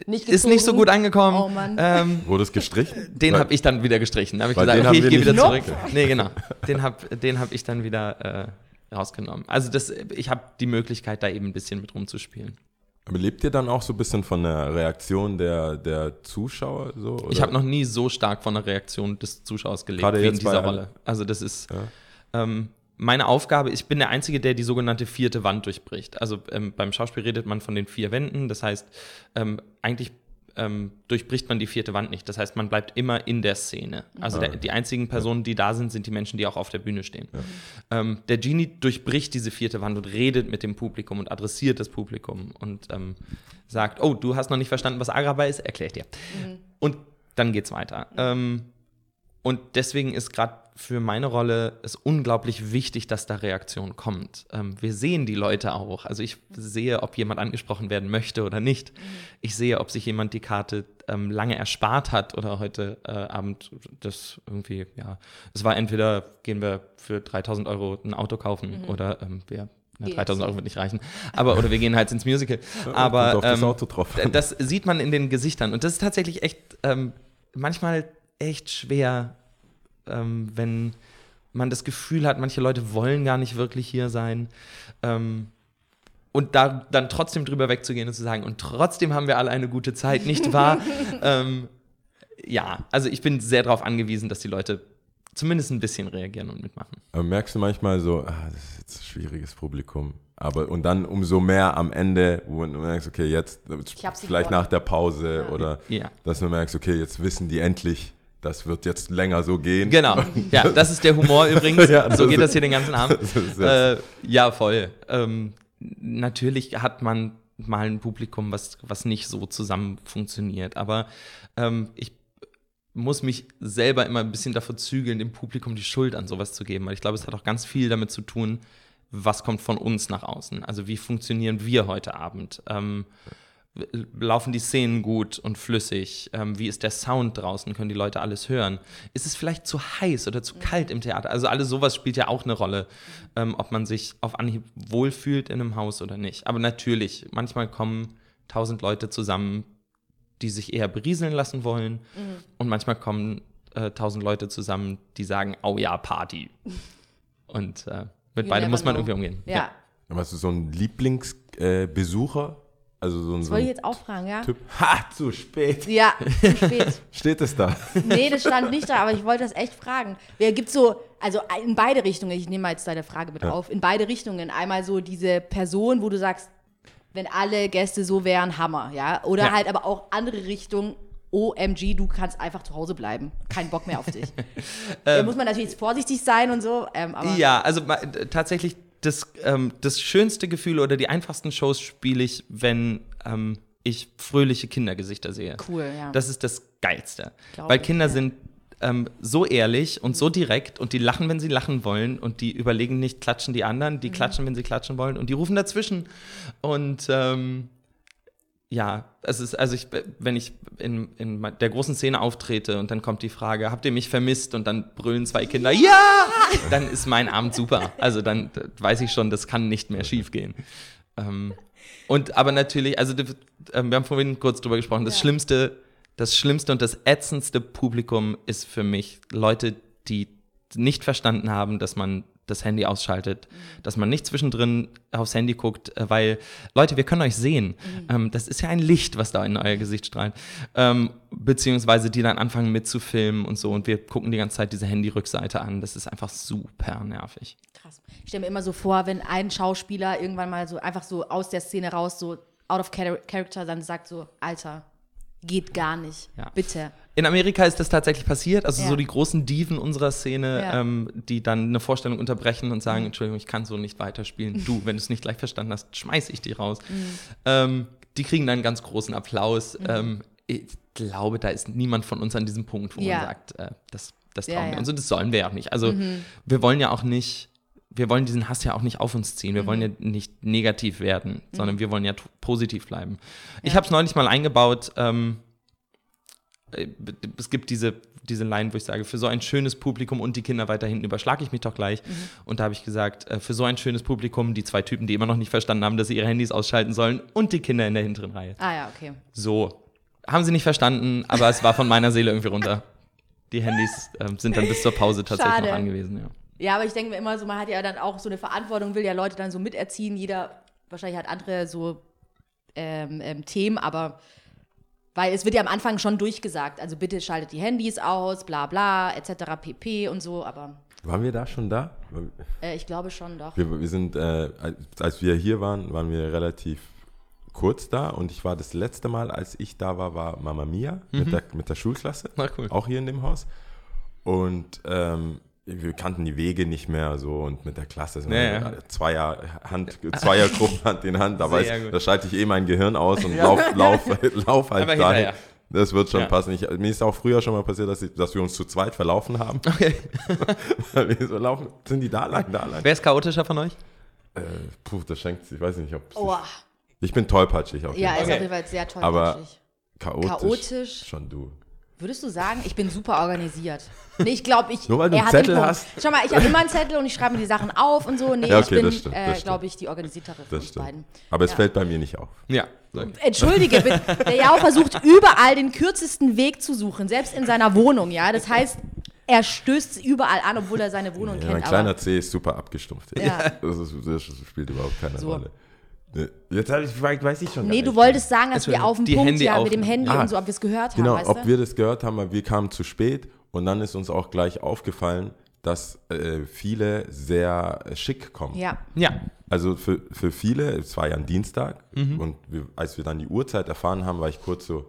Nicht
Ist nicht so gut angekommen.
Oh Mann.
Ähm,
Wurde es gestrichen?
den habe ich dann wieder gestrichen. Da habe ich
Weil
gesagt,
den
okay, ich gehe wieder
nicht-
zurück. Nee, genau. Den habe den hab ich dann wieder äh, rausgenommen. Also das, ich habe die Möglichkeit, da eben ein bisschen mit rumzuspielen.
Aber lebt ihr dann auch so ein bisschen von der Reaktion der, der Zuschauer? So, oder?
Ich habe noch nie so stark von der Reaktion des Zuschauers gelebt
bei
dieser Rolle. Also das ist
Ja.
ähm, meine Aufgabe. Ich bin der Einzige, der die sogenannte vierte Wand durchbricht. Also ähm, beim Schauspiel redet man von den vier Wänden. Das heißt, ähm, eigentlich ähm, durchbricht man die vierte Wand nicht. Das heißt, man bleibt immer in der Szene. Also der, die einzigen Personen, die da sind, sind die Menschen, die auch auf der Bühne stehen. Ähm, der Genie durchbricht diese vierte Wand und redet mit dem Publikum und adressiert das Publikum und ähm, sagt, oh, du hast noch nicht verstanden, was Agrabah ist, erkläre ich dir. Und dann geht's weiter. Ähm, und deswegen ist gerade für meine Rolle es unglaublich wichtig, dass da Reaktion kommt. Ähm, wir sehen die Leute auch. Also ich sehe, ob jemand angesprochen werden möchte oder nicht. Ich sehe, ob sich jemand die Karte ähm, lange erspart hat oder heute äh, Abend das irgendwie, ja, es war entweder gehen wir für 3000 Euro ein Auto kaufen oder ähm, wir, na,
Gehen
3000 Euro wird nicht reichen, aber oder wir gehen halt ins Musical. Aber
das
ähm,
Auto drauf an.
das sieht man in den Gesichtern. Und das ist tatsächlich echt ähm, manchmal echt schwer, ähm, wenn man das Gefühl hat, manche Leute wollen gar nicht wirklich hier sein. Ähm, und da dann trotzdem drüber wegzugehen und zu sagen, und trotzdem haben wir alle eine gute Zeit, nicht wahr? ähm, ja, also ich bin sehr darauf angewiesen, dass die Leute zumindest ein bisschen reagieren und mitmachen.
Aber merkst du manchmal so, ah, das ist jetzt ein schwieriges Publikum. Aber und dann umso mehr am Ende, wo du merkst, okay, jetzt vielleicht
gewonnen.
nach der Pause oder
Ja.
dass du merkst, okay, jetzt wissen die endlich, das wird jetzt länger so gehen.
Genau. Ja, das ist der Humor übrigens.
Ja,
so geht das hier den ganzen Abend. Äh, ja, voll. Ähm, natürlich hat man mal ein Publikum, was, was nicht so zusammen funktioniert. Aber ähm, ich muss mich selber immer ein bisschen davor zügeln, dem Publikum die Schuld an sowas zu geben. Weil ich glaube, es hat auch ganz viel damit zu tun, was kommt von uns nach außen. Also wie funktionieren wir heute Abend? Ähm, laufen die Szenen gut und flüssig? Ähm, wie ist der Sound draußen? Können die Leute alles hören? Ist es vielleicht zu heiß oder zu kalt im Theater? Also alles sowas spielt ja auch eine Rolle, ähm, ob man sich auf Anhieb wohlfühlt in einem Haus oder nicht. Aber natürlich, manchmal kommen tausend Leute zusammen, die sich eher berieseln lassen wollen. Und manchmal kommen äh, tausend Leute zusammen, die sagen, oh ja, Party. Und äh, mit
You
beidem muss man
know.
irgendwie umgehen.
Ja.
Aber hast du so einen Lieblingsbesucher? Also so ein,
Das wollte ich jetzt auch fragen, ja?
Typ. Ha, zu spät.
Ja, zu spät.
Steht es da?
Nee, das stand nicht da, aber ich wollte das echt fragen. Wer gibt so, also in beide Richtungen, ich nehme mal jetzt deine Frage mit auf, in beide Richtungen. Einmal so diese Person, wo du sagst, wenn alle Gäste so wären, Hammer, ja? Oder
Ja.
halt aber auch andere Richtung, OMG, du kannst einfach zu Hause bleiben. Kein Bock mehr auf dich. da muss man natürlich jetzt vorsichtig sein und so, ähm,
Ja, also tatsächlich das, ähm, das schönste Gefühl oder die einfachsten Shows spiele ich, wenn ähm, ich fröhliche Kindergesichter sehe.
cool, ja.
Das ist das Geilste.
Glaub
Weil
ich,
Kinder
ja.
sind ähm, so ehrlich und so direkt und die lachen, wenn sie lachen wollen und die überlegen nicht, klatschen die anderen,
Mhm.
die klatschen, wenn sie klatschen wollen und die rufen dazwischen. Und ähm, ja, es ist, also ich, wenn ich in, in der großen Szene auftrete und dann kommt die Frage, habt ihr mich vermisst? Und dann brüllen zwei Kinder, ja! Dann ist mein Abend super. Also dann weiß ich schon, das kann nicht mehr schiefgehen. Ähm, und aber natürlich, also ähm, wir haben vorhin kurz drüber gesprochen, das
Ja.
Schlimmste, das Schlimmste und das ätzendste Publikum ist für mich Leute, die nicht verstanden haben, dass man das Handy ausschaltet, dass man nicht zwischendrin aufs Handy guckt, äh, weil Leute, wir können euch sehen. Ähm, das ist ja ein Licht, was da in euer Gesicht strahlt. Ähm, beziehungsweise die dann anfangen mitzufilmen und so und wir gucken die ganze Zeit diese Handy-Rückseite an. Das ist einfach super nervig.
Krass. Ich stelle mir immer so vor, wenn ein Schauspieler irgendwann mal so einfach so aus der Szene raus, so out of char- character, dann sagt so, Alter, geht gar nicht.
Ja.
Bitte.
In Amerika ist das tatsächlich passiert, also
Ja.
so die großen Diven unserer Szene,
Ja.
ähm, die dann eine Vorstellung unterbrechen und sagen, Entschuldigung, ich kann so nicht weiterspielen. Du, wenn du es nicht gleich verstanden hast, schmeiß ich die raus. Ähm, die kriegen dann einen ganz großen Applaus. Ähm, ich glaube, da ist niemand von uns an diesem Punkt, wo
Ja.
man sagt, äh, das das trauen.
Mhm.
wir uns und das sollen wir ja auch nicht. Also wir wollen ja auch nicht, wir wollen diesen Hass ja auch nicht auf uns ziehen. Wir wollen ja
Mhm.
nicht negativ werden, sondern wir wollen ja positiv bleiben. Ich habe es neulich mal eingebaut. Ähm, äh, es gibt diese, diese Line, wo ich sage, für so ein schönes Publikum und die Kinder weiter hinten überschlage ich mich doch gleich.
Mhm.
Und da habe ich gesagt, äh, für so ein schönes Publikum, die zwei Typen, die immer noch nicht verstanden haben, dass sie ihre Handys ausschalten sollen und die Kinder in der hinteren Reihe.
Ah ja, okay.
So. Haben sie nicht verstanden, aber es war von meiner Seele irgendwie runter. Die Handys ähm, sind dann bis zur Pause tatsächlich
Schade.
noch angewiesen, ja.
Ja, aber ich denke mir immer so, man hat ja dann auch so eine Verantwortung, will ja Leute dann so miterziehen. Jeder wahrscheinlich hat andere so ähm, ähm, Themen, aber weil es wird ja am Anfang schon durchgesagt. Also bitte schaltet die Handys aus, bla bla, etc. pp. und so, aber
Waren wir da schon da?
äh, ich glaube schon doch.
Wir, wir sind, äh, als- wir hier waren, waren wir relativ kurz da und ich war das letzte Mal, als ich da war, war Mama Mia mit, der, mit der Schulklasse,
Na cool.
auch hier in dem Haus. Und ähm, wir kannten die Wege nicht mehr so und mit der Klasse sind
Ja,
wir
ja.
Zweier, Hand, Zweiergruppen Hand in Hand, da, weiß, da schalte ich eh mein Gehirn aus und lauf, lauf, lauf halt
Aber
dahin.
hinterher.
Das wird schon
Ja.
passen. Ich, mir ist auch früher schon mal passiert, dass, ich, dass wir uns zu zweit verlaufen haben.
Okay.
Weil wir so laufen, sind die da lang, da lang?
Wer ist chaotischer von euch?
Äh, puh, das schenkt sich, ich weiß nicht, ob
Oh,
Ich bin tollpatschig auf jeden
ja, ist
Fall.
auf jeden Fall sehr toll.
Aber-. Chaotisch,
Chaotisch.
Schon du.
Würdest du sagen, ich bin super organisiert? Nee, ich glaube, ich.
Nur weil du
er
einen Zettel hast?
Schau mal, ich habe immer einen Zettel und ich schreibe mir die Sachen auf und so. Nee,
Ja,
ich
okay,
bin,
das stimmt, das
äh, glaube ich, die organisiertere von uns beiden.
Aber es
Ja.
fällt bei mir nicht auf.
Ja.
Entschuldige, bitte. der Jao versucht überall den kürzesten Weg zu suchen, selbst in seiner Wohnung, ja. Das heißt, er stößt überall an, obwohl er seine Wohnung
Ja, mein
kennt.
kleiner
Aber,
C ist super abgestumpft.
Ja.
Das, ist, das spielt überhaupt keine
So.
Rolle. Ne, Jetzt ich, weiß ich schon. gar
nee, du wolltest sagen, dass wir
Entschuldigung,
auf dem Punkt,
Handy
ja, mit dem Handy
Ah,
und so, ob wir es gehört
Genau,
haben, weißt
ob
du?
wir das gehört haben, weil wir kamen zu spät und dann ist uns auch gleich aufgefallen, dass äh, viele sehr schick kommen.
ja.
Ja.
Also für, für viele, es war ja ein Dienstag
Mhm.
und wir, als wir dann die Uhrzeit erfahren haben, war ich kurz so,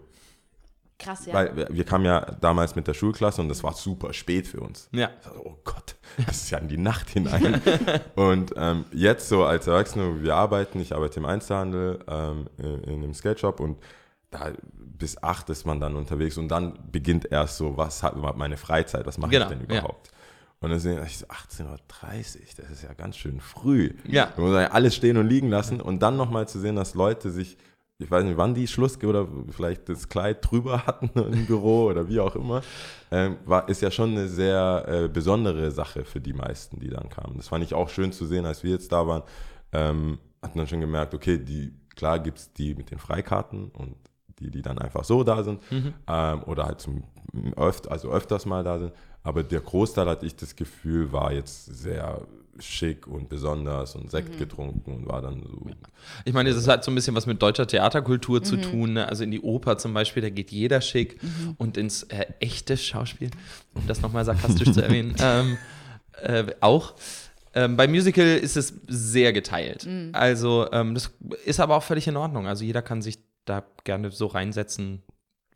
Krass, ja.
weil wir, wir kamen ja damals mit der Schulklasse und das war super spät für uns.
Ja.
Oh Gott, das ist ja in die Nacht hinein. und ähm, jetzt so als Erwachsene, wir arbeiten, ich arbeite im Einzelhandel, ähm, in, in einem Skate-Shop und da bis acht ist man dann unterwegs und dann beginnt erst so, was hat überhaupt meine Freizeit, was mache
Genau,
ich denn
ja.
überhaupt? Und dann sehe ich so 18.30 Uhr, das ist ja ganz schön früh.
Ja.
Man muss ja alles stehen und liegen lassen und dann nochmal zu sehen, dass Leute sich, ich weiß nicht, wann die Schluss oder vielleicht das Kleid drüber hatten im Büro oder wie auch immer, ähm, war, ist ja schon eine sehr äh, besondere Sache für die meisten, die dann kamen. Das fand ich auch schön zu sehen, als wir jetzt da waren, ähm, hatten dann schon gemerkt, okay, die, klar gibt es die mit den Freikarten und die, die dann einfach so da sind ähm, oder halt zum, öft, also öfters mal da sind. Aber der Großteil, hatte ich das Gefühl, war jetzt sehr schick und besonders und Sekt getrunken und war dann so.
Ich meine, das hat so ein bisschen was mit deutscher Theaterkultur zu tun. Ne? Also in die Oper zum Beispiel, da geht jeder schick. Und ins äh, echte Schauspiel, um das nochmal sarkastisch zu erwähnen, ähm, äh, auch. Ähm, beim Musical ist es sehr geteilt. Also ähm, das ist aber auch völlig in Ordnung. Also jeder kann sich da gerne so reinsetzen,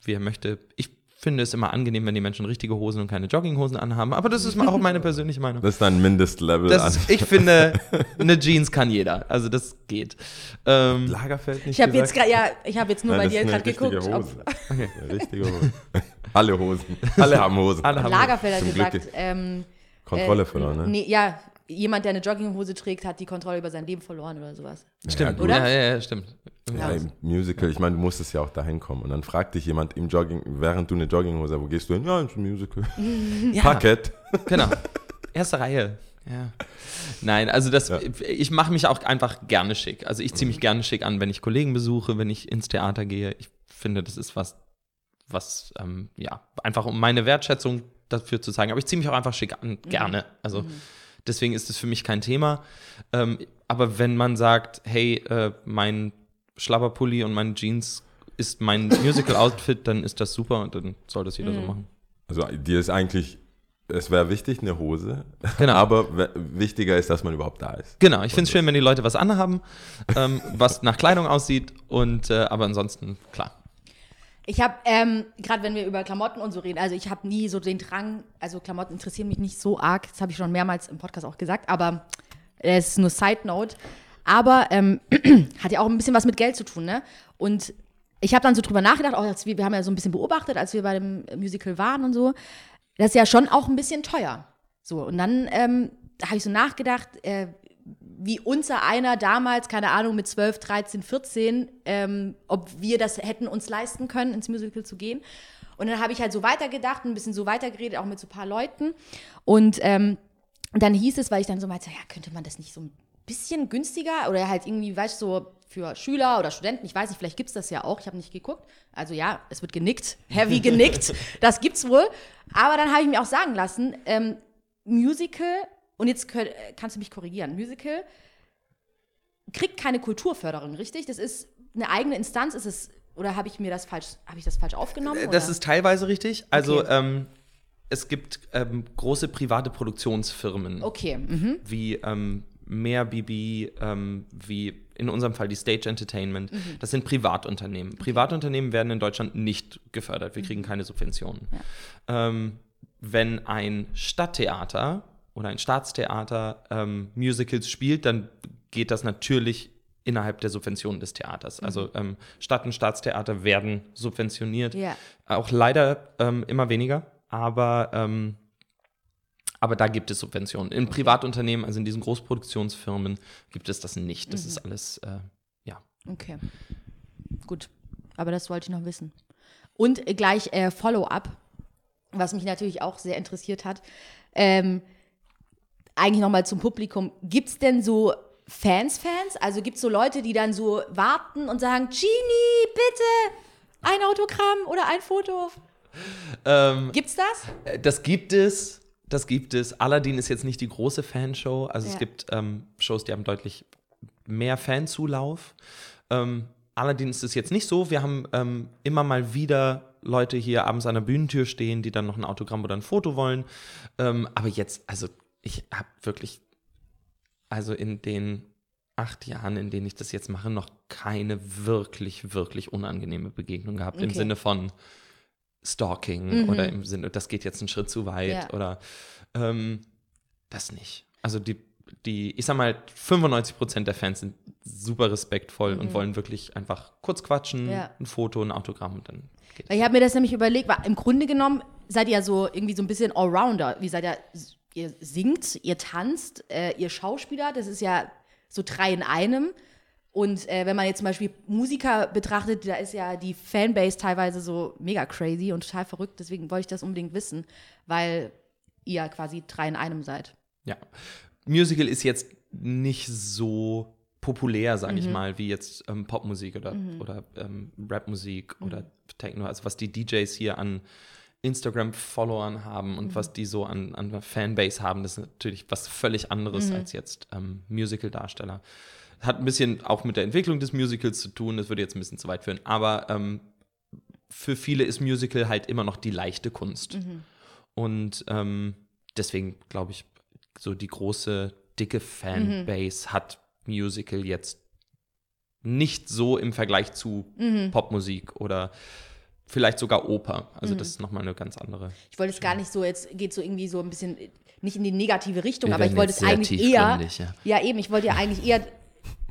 wie er möchte. Ich finde es immer angenehm, wenn die Menschen richtige Hosen und keine Jogginghosen anhaben. Aber das ist auch meine persönliche Meinung.
Das ist dann Mindestlevel
Das
an.
ist, ich finde, eine Jeans kann jeder. Also das geht. Ähm,
Lagerfeld nicht
Ich habe jetzt gerade, ja, ich habe jetzt nur
Nein,
bei dir gerade
richtige
geguckt.
Hose. Eine richtige Hose. Alle Hosen. Alle haben Hosen.
alle haben
Lagerfeld hat
Zum
gesagt, ähm,
Kontrolle
äh,
verloren, ne?
Nee, ja, jemand, der eine Jogginghose trägt, hat die Kontrolle über sein Leben verloren oder sowas.
Stimmt,
Oder?
Ja, ja, ja, stimmt.
Ja, im Musical, ich meine, du musstest ja auch dahin kommen. Und dann fragt dich jemand im Jogging, während du eine Jogginghose hast, wo gehst du hin? Ja, ins Musical.
Ja,
Parkett.
Genau. Erste Reihe. Ja. Nein, also das, ich mache mich auch einfach gerne schick. Also ich ziehe mich gerne schick an, wenn ich Kollegen besuche, wenn ich ins Theater gehe. Ich finde, das ist was, was, ähm, ja, einfach um meine Wertschätzung dafür zu zeigen. Aber ich ziehe mich auch einfach schick an, gerne. Also deswegen ist es für mich kein Thema. Ähm, aber wenn man sagt, hey, äh, mein Schlabberpulli und meine Jeans ist mein Musical-Outfit, dann ist das super und dann soll das jeder so machen.
Also dir ist eigentlich, es wäre wichtig, eine Hose.
Genau.
Aber wichtiger ist, dass man überhaupt da ist.
Genau, ich finde es schön, wenn die Leute was anhaben, ähm, was nach Kleidung aussieht und äh, aber ansonsten, klar.
Ich habe, ähm, gerade wenn wir über Klamotten und so reden, also ich habe nie so den Drang, also Klamotten interessieren mich nicht so arg, das habe ich schon mehrmals im Podcast auch gesagt, aber es ist nur Side Note. Aber ähm, hat ja auch ein bisschen was mit Geld zu tun, ne? Und ich habe dann so drüber nachgedacht, auch als wir, wir haben ja so ein bisschen beobachtet, als wir bei dem Musical waren und so. das ist ja schon auch ein bisschen teuer. So, und dann ähm, habe ich so nachgedacht, äh, wie unser einer damals, keine Ahnung, mit 12, 13, 14, ähm, ob wir das hätten uns leisten können, ins Musical zu gehen. Und dann habe ich halt so weitergedacht, ein bisschen so weitergeredet, auch mit so ein paar Leuten. Und ähm, dann hieß es, weil ich dann so meinte, ja, könnte man das nicht so ein bisschen günstiger oder halt irgendwie, weißt du, so für Schüler oder Studenten, ich weiß nicht, vielleicht gibt es das ja auch, ich habe nicht geguckt. Also ja, es wird genickt, heavy genickt, das gibt's wohl. Aber dann habe ich mir auch sagen lassen, ähm, Musical, und jetzt könnt, kannst du mich korrigieren, Musical kriegt keine Kulturförderung, richtig? Das ist eine eigene Instanz, ist es, oder habe ich mir das falsch, habe ich das falsch aufgenommen?
Äh, Das
oder?
ist teilweise richtig. Also
Okay.
ähm, es gibt ähm, große private Produktionsfirmen,
Okay, mhm.
wie ähm, Mehr BB, ähm, wie in unserem Fall die Stage Entertainment.
Mhm.
Das sind Privatunternehmen. Privatunternehmen werden in Deutschland nicht gefördert. Wir
Mhm.
kriegen keine Subventionen. Ähm, wenn ein Stadttheater oder ein Staatstheater ähm, Musicals spielt, dann geht das natürlich innerhalb der Subventionen des Theaters. Also ähm, Stadt- und Staatstheater werden subventioniert.
Ja.
Auch leider ähm, immer weniger, aber, ähm, aber da gibt es Subventionen. In Privatunternehmen, also in diesen Großproduktionsfirmen, gibt es das nicht. Das ist alles, äh, ja.
Okay. Gut. Aber das wollte ich noch wissen. Und gleich äh, Follow-up, was mich natürlich auch sehr interessiert hat. Ähm, eigentlich nochmal zum Publikum. Gibt es denn so Fans-Fans? Also gibt es so Leute, die dann so warten und sagen, Genie, bitte ein Autogramm oder ein Foto?
Ähm,
Gibt's das?
Äh, Das gibt es. Das gibt es. Aladdin ist jetzt nicht die große Fanshow. Also
Ja.
es gibt ähm, Shows, die haben deutlich mehr Fanzulauf. Ähm, Aladdin ist es jetzt nicht so. Wir haben ähm, immer mal wieder Leute hier abends an der Bühnentür stehen, die dann noch ein Autogramm oder ein Foto wollen. Ähm, aber jetzt, also ich habe wirklich, also in den acht Jahren, in denen ich das jetzt mache, noch keine wirklich, wirklich unangenehme Begegnung gehabt. Im
Okay.
Sinne von Stalking oder im Sinne, das geht jetzt einen Schritt zu weit
Ja.
oder ähm, das nicht. Also die, die, ich sag mal, 95 Prozent der Fans sind super respektvoll und wollen wirklich einfach kurz quatschen,
Ja.
ein Foto, ein Autogramm und dann geht
Weil ich habe mir das nämlich überlegt, weil im Grunde genommen seid ihr ja so irgendwie so ein bisschen Allrounder. Wie seid ihr, ihr singt, ihr tanzt, äh, ihr Schauspieler, das ist ja so drei in einem. Und äh, wenn man jetzt zum Beispiel Musiker betrachtet, da ist ja die Fanbase teilweise so mega crazy und total verrückt. Deswegen wollte ich das unbedingt wissen, weil ihr quasi drei in einem seid.
Ja. Musical ist jetzt nicht so populär, sage
Mhm.
ich mal, wie jetzt ähm, Popmusik oder, oder ähm, Rapmusik
Mhm.
oder Techno. Also was die DJs hier an Instagram-Followern haben
Mhm.
und was die so an, an Fanbase haben, das ist natürlich was völlig
Mhm.
anderes als jetzt ähm, Musical-Darsteller. Hat ein bisschen auch mit der Entwicklung des Musicals zu tun, das würde jetzt ein bisschen zu weit führen, aber ähm, für viele ist Musical halt immer noch die leichte Kunst. Und ähm, deswegen glaube ich, so die große, dicke Fanbase hat Musical jetzt nicht so im Vergleich zu Popmusik oder vielleicht sogar Oper. Also das ist nochmal eine ganz andere.
Ich wollte es gar nicht so, jetzt geht so irgendwie so ein bisschen, nicht in die negative Richtung,
Wir
aber ich wollte es eigentlich eher.
ja.
Ja, eben, ich wollte ja eigentlich eher,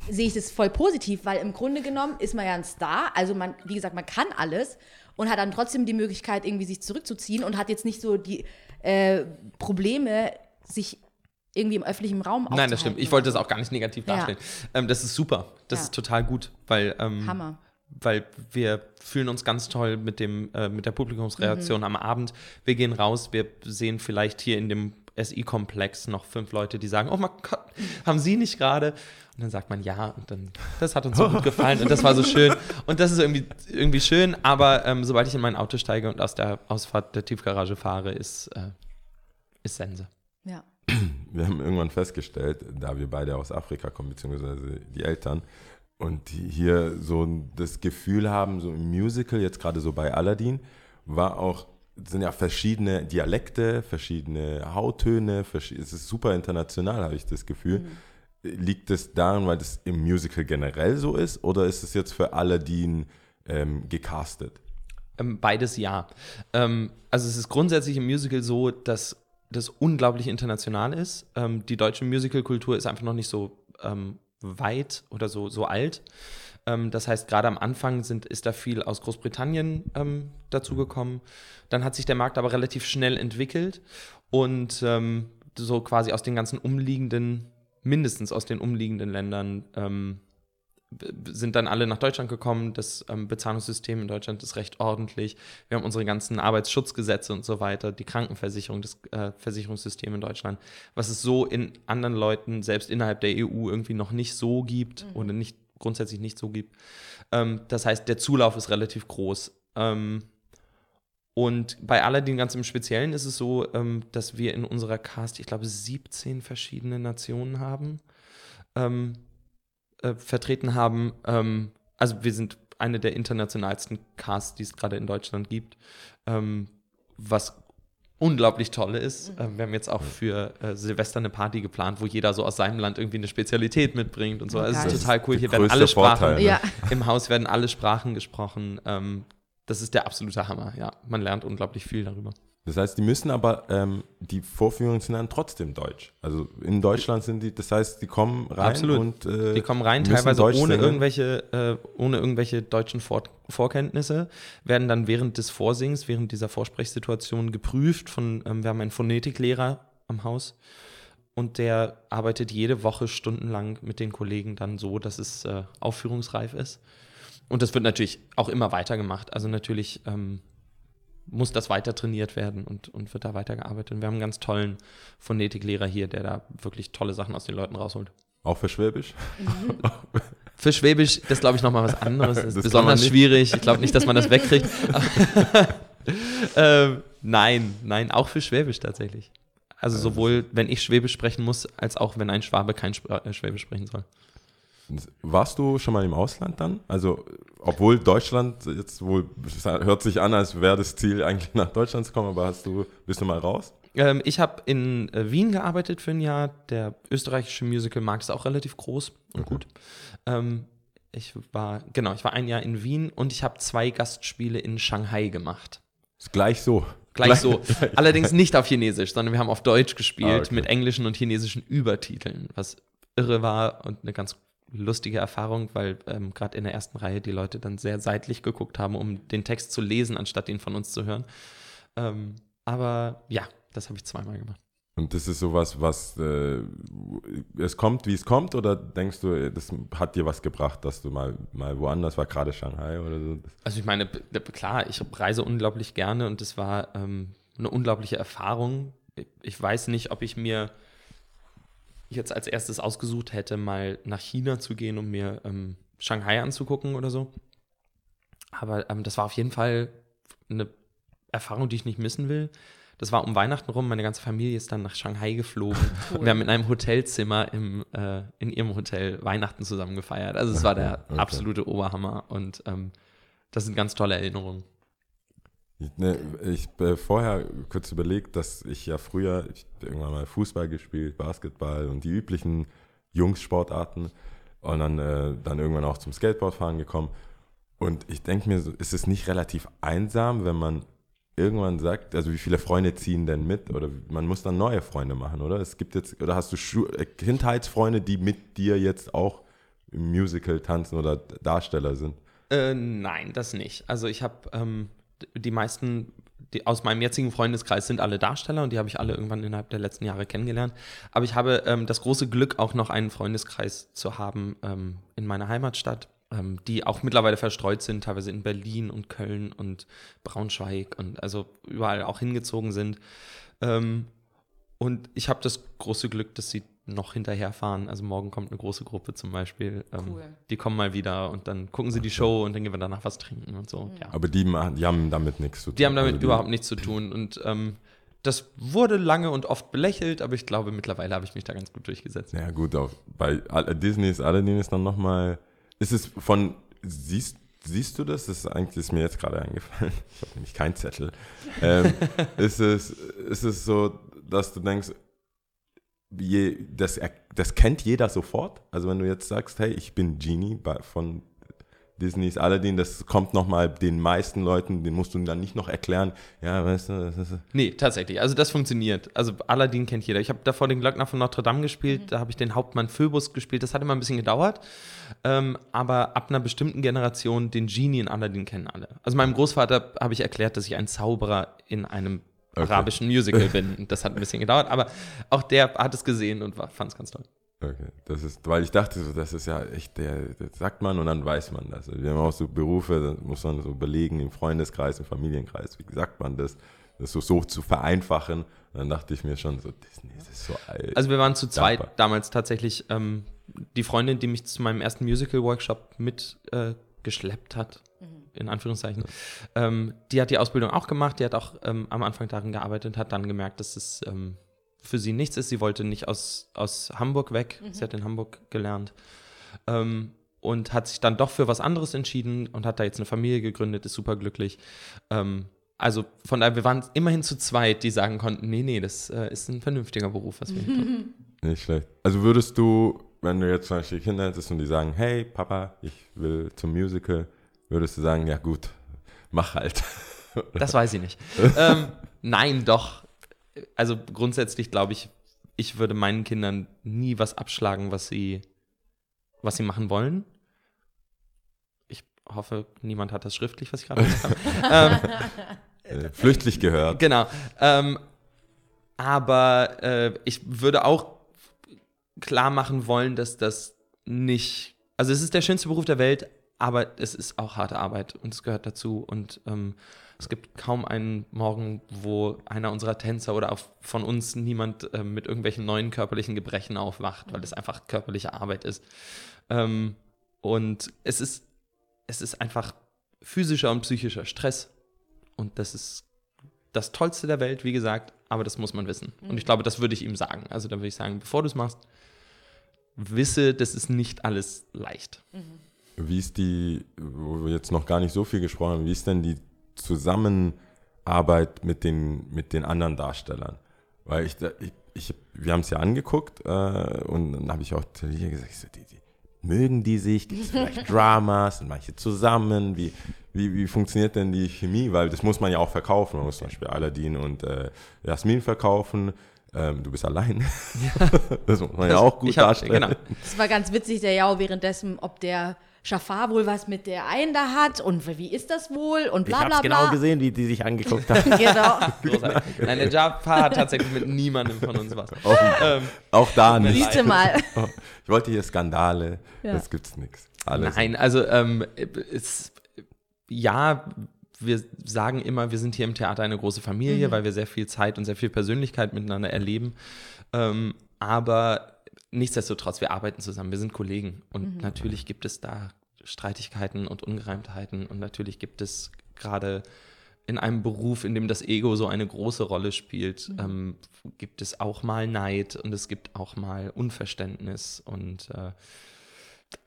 sehe ich das voll positiv, weil im Grunde genommen ist man ja ein Star. Also man, wie gesagt, man kann alles und hat dann trotzdem die Möglichkeit, irgendwie sich zurückzuziehen und hat jetzt nicht so die äh, Probleme, sich irgendwie im öffentlichen Raum
Nein, das stimmt. Ich wollte das auch gar nicht negativ
Ja.
darstellen. Ähm, das ist super. Das
Ja.
ist total gut, weil, ähm,
Hammer.
Weil wir fühlen uns ganz toll mit, dem, äh, mit der
Mhm.
Publikumsreaktion am Abend. Wir gehen raus, wir sehen vielleicht hier in dem SI-Komplex noch fünf Leute, die sagen, oh mein Gott, haben Sie nicht gerade? Und dann sagt man ja und dann, das hat uns so gut gefallen und das war so schön. Und das ist irgendwie, irgendwie schön, aber ähm, sobald ich in mein Auto steige und aus der Ausfahrt der Tiefgarage fahre, ist, äh, ist Sense.
Ja.
Wir haben irgendwann festgestellt, da wir beide aus Afrika kommen, beziehungsweise die Eltern, und die hier so das Gefühl haben, so im Musical, jetzt gerade so bei Aladdin, war auch, sind ja verschiedene Dialekte, verschiedene Hauttöne, es ist super international, habe ich das Gefühl. Liegt es daran, weil das im Musical generell so ist, oder ist es jetzt für Aladdin ähm, gecastet?
Ähm, beides ja. Ähm, also es ist grundsätzlich im Musical so, dass das unglaublich international ist. Ähm, die deutsche Musicalkultur ist einfach noch nicht so weit oder so, so alt. Ähm, das heißt, gerade am Anfang sind, ist da viel aus Großbritannien ähm, dazugekommen. Dann hat sich der Markt aber relativ schnell entwickelt und ähm, so quasi aus den ganzen umliegenden, mindestens aus den umliegenden Ländern ähm, sind dann alle nach Deutschland gekommen. Das ähm, Bezahlungssystem in Deutschland ist recht ordentlich. Wir haben unsere ganzen Arbeitsschutzgesetze und so weiter, die Krankenversicherung, das äh, Versicherungssystem in Deutschland, was es so in anderen Leuten, selbst innerhalb der EU, irgendwie noch nicht so gibt oder nicht grundsätzlich nicht so gibt. Ähm, das heißt, der Zulauf ist relativ groß. Ähm, und bei Aladdin ganz im Speziellen ist es so, ähm, dass wir in unserer Cast, ich glaube, 17 verschiedene Nationen haben, ähm, äh, vertreten haben. Ähm, also wir sind eine der internationalsten Casts, die es gerade in Deutschland gibt, ähm, was unglaublich toll ist. Äh, wir haben jetzt auch für äh, Silvester eine Party geplant, wo jeder so aus seinem Land irgendwie eine Spezialität mitbringt und so. Also es ist total cool.
der
Hier werden alle Sprachen,
Vorteil, ne?
Ja.
im Haus werden alle Sprachen gesprochen. Ähm, das ist der absolute Hammer, ja. Man lernt unglaublich viel darüber.
Das heißt, die müssen aber, ähm, die Vorführungen sind dann trotzdem deutsch. Also in Deutschland sind die, das heißt, die kommen rein
Absolut.
und äh,
Die kommen rein, teilweise
Deutsch
ohne
singen.
irgendwelche, äh, ohne irgendwelche deutschen Vor Vorkenntnisse, werden dann während des Vorsings, während dieser Vorsprechsituation geprüft von, ähm, wir haben einen Phonetiklehrer am Haus und der arbeitet jede Woche stundenlang mit den Kollegen dann so, dass es äh, aufführungsreif ist. Und das wird natürlich auch immer weitergemacht. Also natürlich ähm, muss das weiter trainiert werden und, und wird da weitergearbeitet. Und wir haben einen ganz tollen Phonetiklehrer hier, der da wirklich tolle Sachen aus den Leuten rausholt.
Auch für Schwäbisch?
Für Schwäbisch, das glaube ich nochmal was anderes. Das ist
Das
besonders schwierig. Ich glaube nicht, dass man das wegkriegt. ähm, nein, nein, auch für Schwäbisch tatsächlich. Also sowohl, wenn ich Schwäbisch sprechen muss, als auch, wenn ein Schwabe kein äh, Schwäbisch sprechen soll.
Warst du schon mal im Ausland dann? Also, obwohl Deutschland jetzt wohl, hört sich an, als wäre das Ziel eigentlich nach Deutschland zu kommen, aber hast du, bist du mal raus?
Ähm, ich habe in äh, Wien gearbeitet für ein Jahr. Der österreichische Musical-Markt ist auch relativ groß und gut. Ähm, ich war, genau, ich war ein Jahr in Wien und ich habe zwei Gastspiele in Shanghai gemacht.
Ist gleich so.
Gleich so. Allerdings nicht auf Chinesisch, sondern wir haben auf Deutsch gespielt
Ah, okay.
mit englischen und chinesischen Übertiteln, was irre war und eine ganz lustige Erfahrung, weil ähm, gerade in der ersten Reihe die Leute dann sehr seitlich geguckt haben, um den Text zu lesen, anstatt ihn von uns zu hören. Ähm, aber ja, das habe ich zweimal gemacht.
Und das ist sowas, was äh, es kommt, wie es kommt, oder denkst du, äh, das hat dir was gebracht, dass du mal, mal woanders war, gerade Shanghai oder so?
Also ich meine, klar, ich reise unglaublich gerne und es war ähm, eine unglaubliche Erfahrung. Ich weiß nicht, ob ich mir jetzt als erstes ausgesucht hätte, mal nach China zu gehen, um mir ähm, Shanghai anzugucken oder so. Aber ähm, das war auf jeden Fall eine Erfahrung, die ich nicht missen will. Das war um Weihnachten rum, meine ganze Familie ist dann nach Shanghai geflogen. Und wir haben in einem Hotelzimmer im, äh, in ihrem Hotel Weihnachten zusammen gefeiert. Also es war der
Okay.
absolute Oberhammer und ähm, das sind ganz tolle Erinnerungen.
Ich, ne, ich äh, vorher kurz überlegt, dass ich ja früher ich irgendwann mal Fußball gespielt, Basketball und die üblichen Jungs-Sportarten und dann, äh, dann irgendwann auch zum Skateboardfahren gekommen. Und ich denke mir, ist es nicht relativ einsam, wenn man irgendwann sagt, also wie viele Freunde ziehen denn mit? Oder man muss dann neue Freunde machen, oder? Es gibt jetzt, oder hast du Schu äh, Kindheitsfreunde, die mit dir jetzt auch im Musical tanzen oder Darsteller sind?
Äh, nein, das nicht. Also ich habe ähm, die meisten die aus meinem jetzigen Freundeskreis sind alle Darsteller und die habe ich alle irgendwann innerhalb der letzten Jahre kennengelernt. Aber ich habe ähm, das große Glück, auch noch einen Freundeskreis zu haben ähm, in meiner Heimatstadt, ähm, die auch mittlerweile verstreut sind, teilweise in Berlin und Köln und Braunschweig und also überall auch hingezogen sind. Ähm, und ich habe das große Glück, dass sie noch hinterherfahren. Also morgen kommt eine große Gruppe zum Beispiel. Ähm,
Cool.
Die kommen mal wieder und dann gucken sie die Show und dann gehen wir danach was trinken und so. Ja.
Aber die, machen, die haben damit nichts zu tun.
Die haben damit
Also die-
überhaupt nichts zu tun. Und ähm, das wurde lange und oft belächelt, aber ich glaube, mittlerweile habe ich mich da ganz gut durchgesetzt.
Ja, gut, auf, bei Disney ist Aladdin ist dann nochmal. Ist es von. Siehst, siehst du das? Das ist eigentlich ist mir jetzt gerade eingefallen. Ich habe nämlich keinen Zettel. Ähm, ist, es, ist es so, dass du denkst, je, das, das kennt jeder sofort? Also, wenn du jetzt sagst, hey, ich bin Genie von Disneys Aladdin, das kommt nochmal den meisten Leuten, den musst du dann nicht noch erklären. Ja, weißt du, das ist,
Nee, tatsächlich. Also das funktioniert. Also Aladdin kennt jeder. Ich habe davor den Glöckner von Notre Dame gespielt, da habe ich den Hauptmann Phoebus gespielt. Das hat immer ein bisschen gedauert. Ähm, aber ab einer bestimmten Generation den Genie in Aladdin kennen alle. Also meinem Großvater habe ich erklärt, dass ich ein Zauberer in einem arabischen Musical bin. Das hat ein bisschen gedauert, aber auch der hat es gesehen und fand es ganz toll.
Okay, das ist, weil ich dachte, so, das ist ja echt, der, das sagt man und dann weiß man das. Wir haben auch so Berufe, da muss man so überlegen, im Freundeskreis, im Familienkreis, wie sagt man das, das so, so zu vereinfachen. Und dann dachte ich mir schon so, Disney, das ist so alt.
Also wir waren zu zweit
Dankbar.
damals tatsächlich. Ähm, die Freundin, die mich zu meinem ersten Musical-Workshop mitgeschleppt äh, geschleppt hat, in Anführungszeichen, ähm, die hat die Ausbildung auch gemacht. Die hat auch ähm, am Anfang darin gearbeitet, hat dann gemerkt, dass es ähm, für sie nichts ist. Sie wollte nicht aus, aus Hamburg weg. Sie hat in Hamburg gelernt. Ähm, und hat sich dann doch für was anderes entschieden und hat da jetzt eine Familie gegründet, ist superglücklich. Ähm, also von daher, wir waren immerhin zu zweit, die sagen konnten, nee, nee, das äh, ist ein vernünftiger Beruf, was wir hier tun.
Nicht schlecht. Also würdest du, wenn du jetzt zum Beispiel Kinder hättest und die sagen, hey Papa, ich will zum Musical, würdest du sagen, ja gut, mach halt.
Das weiß ich nicht. ähm, nein, doch. Also grundsätzlich glaube ich, ich würde meinen Kindern nie was abschlagen, was sie, was sie machen wollen. Ich hoffe, niemand hat das schriftlich, was ich gerade gesagt habe. ähm,
Äh, Flüchtlich gehört.
Genau. Ähm, aber äh, ich würde auch klar machen wollen, dass das nicht. Also, es ist der schönste Beruf der Welt, aber es ist auch harte Arbeit und es gehört dazu. Und ähm, es gibt kaum einen Morgen, wo einer unserer Tänzer oder auch von uns niemand ähm, mit irgendwelchen neuen körperlichen Gebrechen aufwacht, weil es einfach körperliche Arbeit ist. Ähm, und es ist, es ist einfach physischer und psychischer Stress. Und das ist das Tollste der Welt, wie gesagt, aber das muss man wissen. Und ich glaube, das würde ich ihm sagen. Also da würde ich sagen, bevor du es machst, wisse, das ist nicht alles leicht.
Wie ist die, wo wir jetzt noch gar nicht so viel gesprochen haben, wie ist denn die Zusammenarbeit mit den, mit den anderen Darstellern? Weil ich, ich, ich wir haben es ja angeguckt äh, und dann habe ich auch dir gesagt, so, die, die, mögen die sich? Gibt es vielleicht Dramas? Sind manche zusammen? Wie, wie, wie funktioniert denn die Chemie? Weil das muss man ja auch verkaufen. Man muss zum Beispiel Aladdin und äh, Jasmin verkaufen. Ähm, du bist allein. das muss man ja auch gut
hab,
darstellen.
Genau.
Das war ganz witzig, der Jao währenddessen, ob der Schafar wohl was mit der einen da hat und wie ist das wohl und bla bla bla.
gesehen, wie die sich angeguckt haben.
Genau.
Großartig. Nein, der Jafar hat tatsächlich mit niemandem von uns was. Ähm,
Auch da nicht.
Siehst du mal.
Ich wollte hier Skandale,
Ja.
das gibt's nichts. Alles.
Nein, also ähm, es, ja, wir sagen immer, wir sind hier im Theater eine große Familie, weil wir sehr viel Zeit und sehr viel Persönlichkeit miteinander erleben. Ähm, aber nichtsdestotrotz, wir arbeiten zusammen, wir sind Kollegen. Und natürlich gibt es da Streitigkeiten und Ungereimtheiten. Und natürlich gibt es gerade in einem Beruf, in dem das Ego so eine große Rolle spielt, ähm, gibt es auch mal Neid und es gibt auch mal Unverständnis und äh,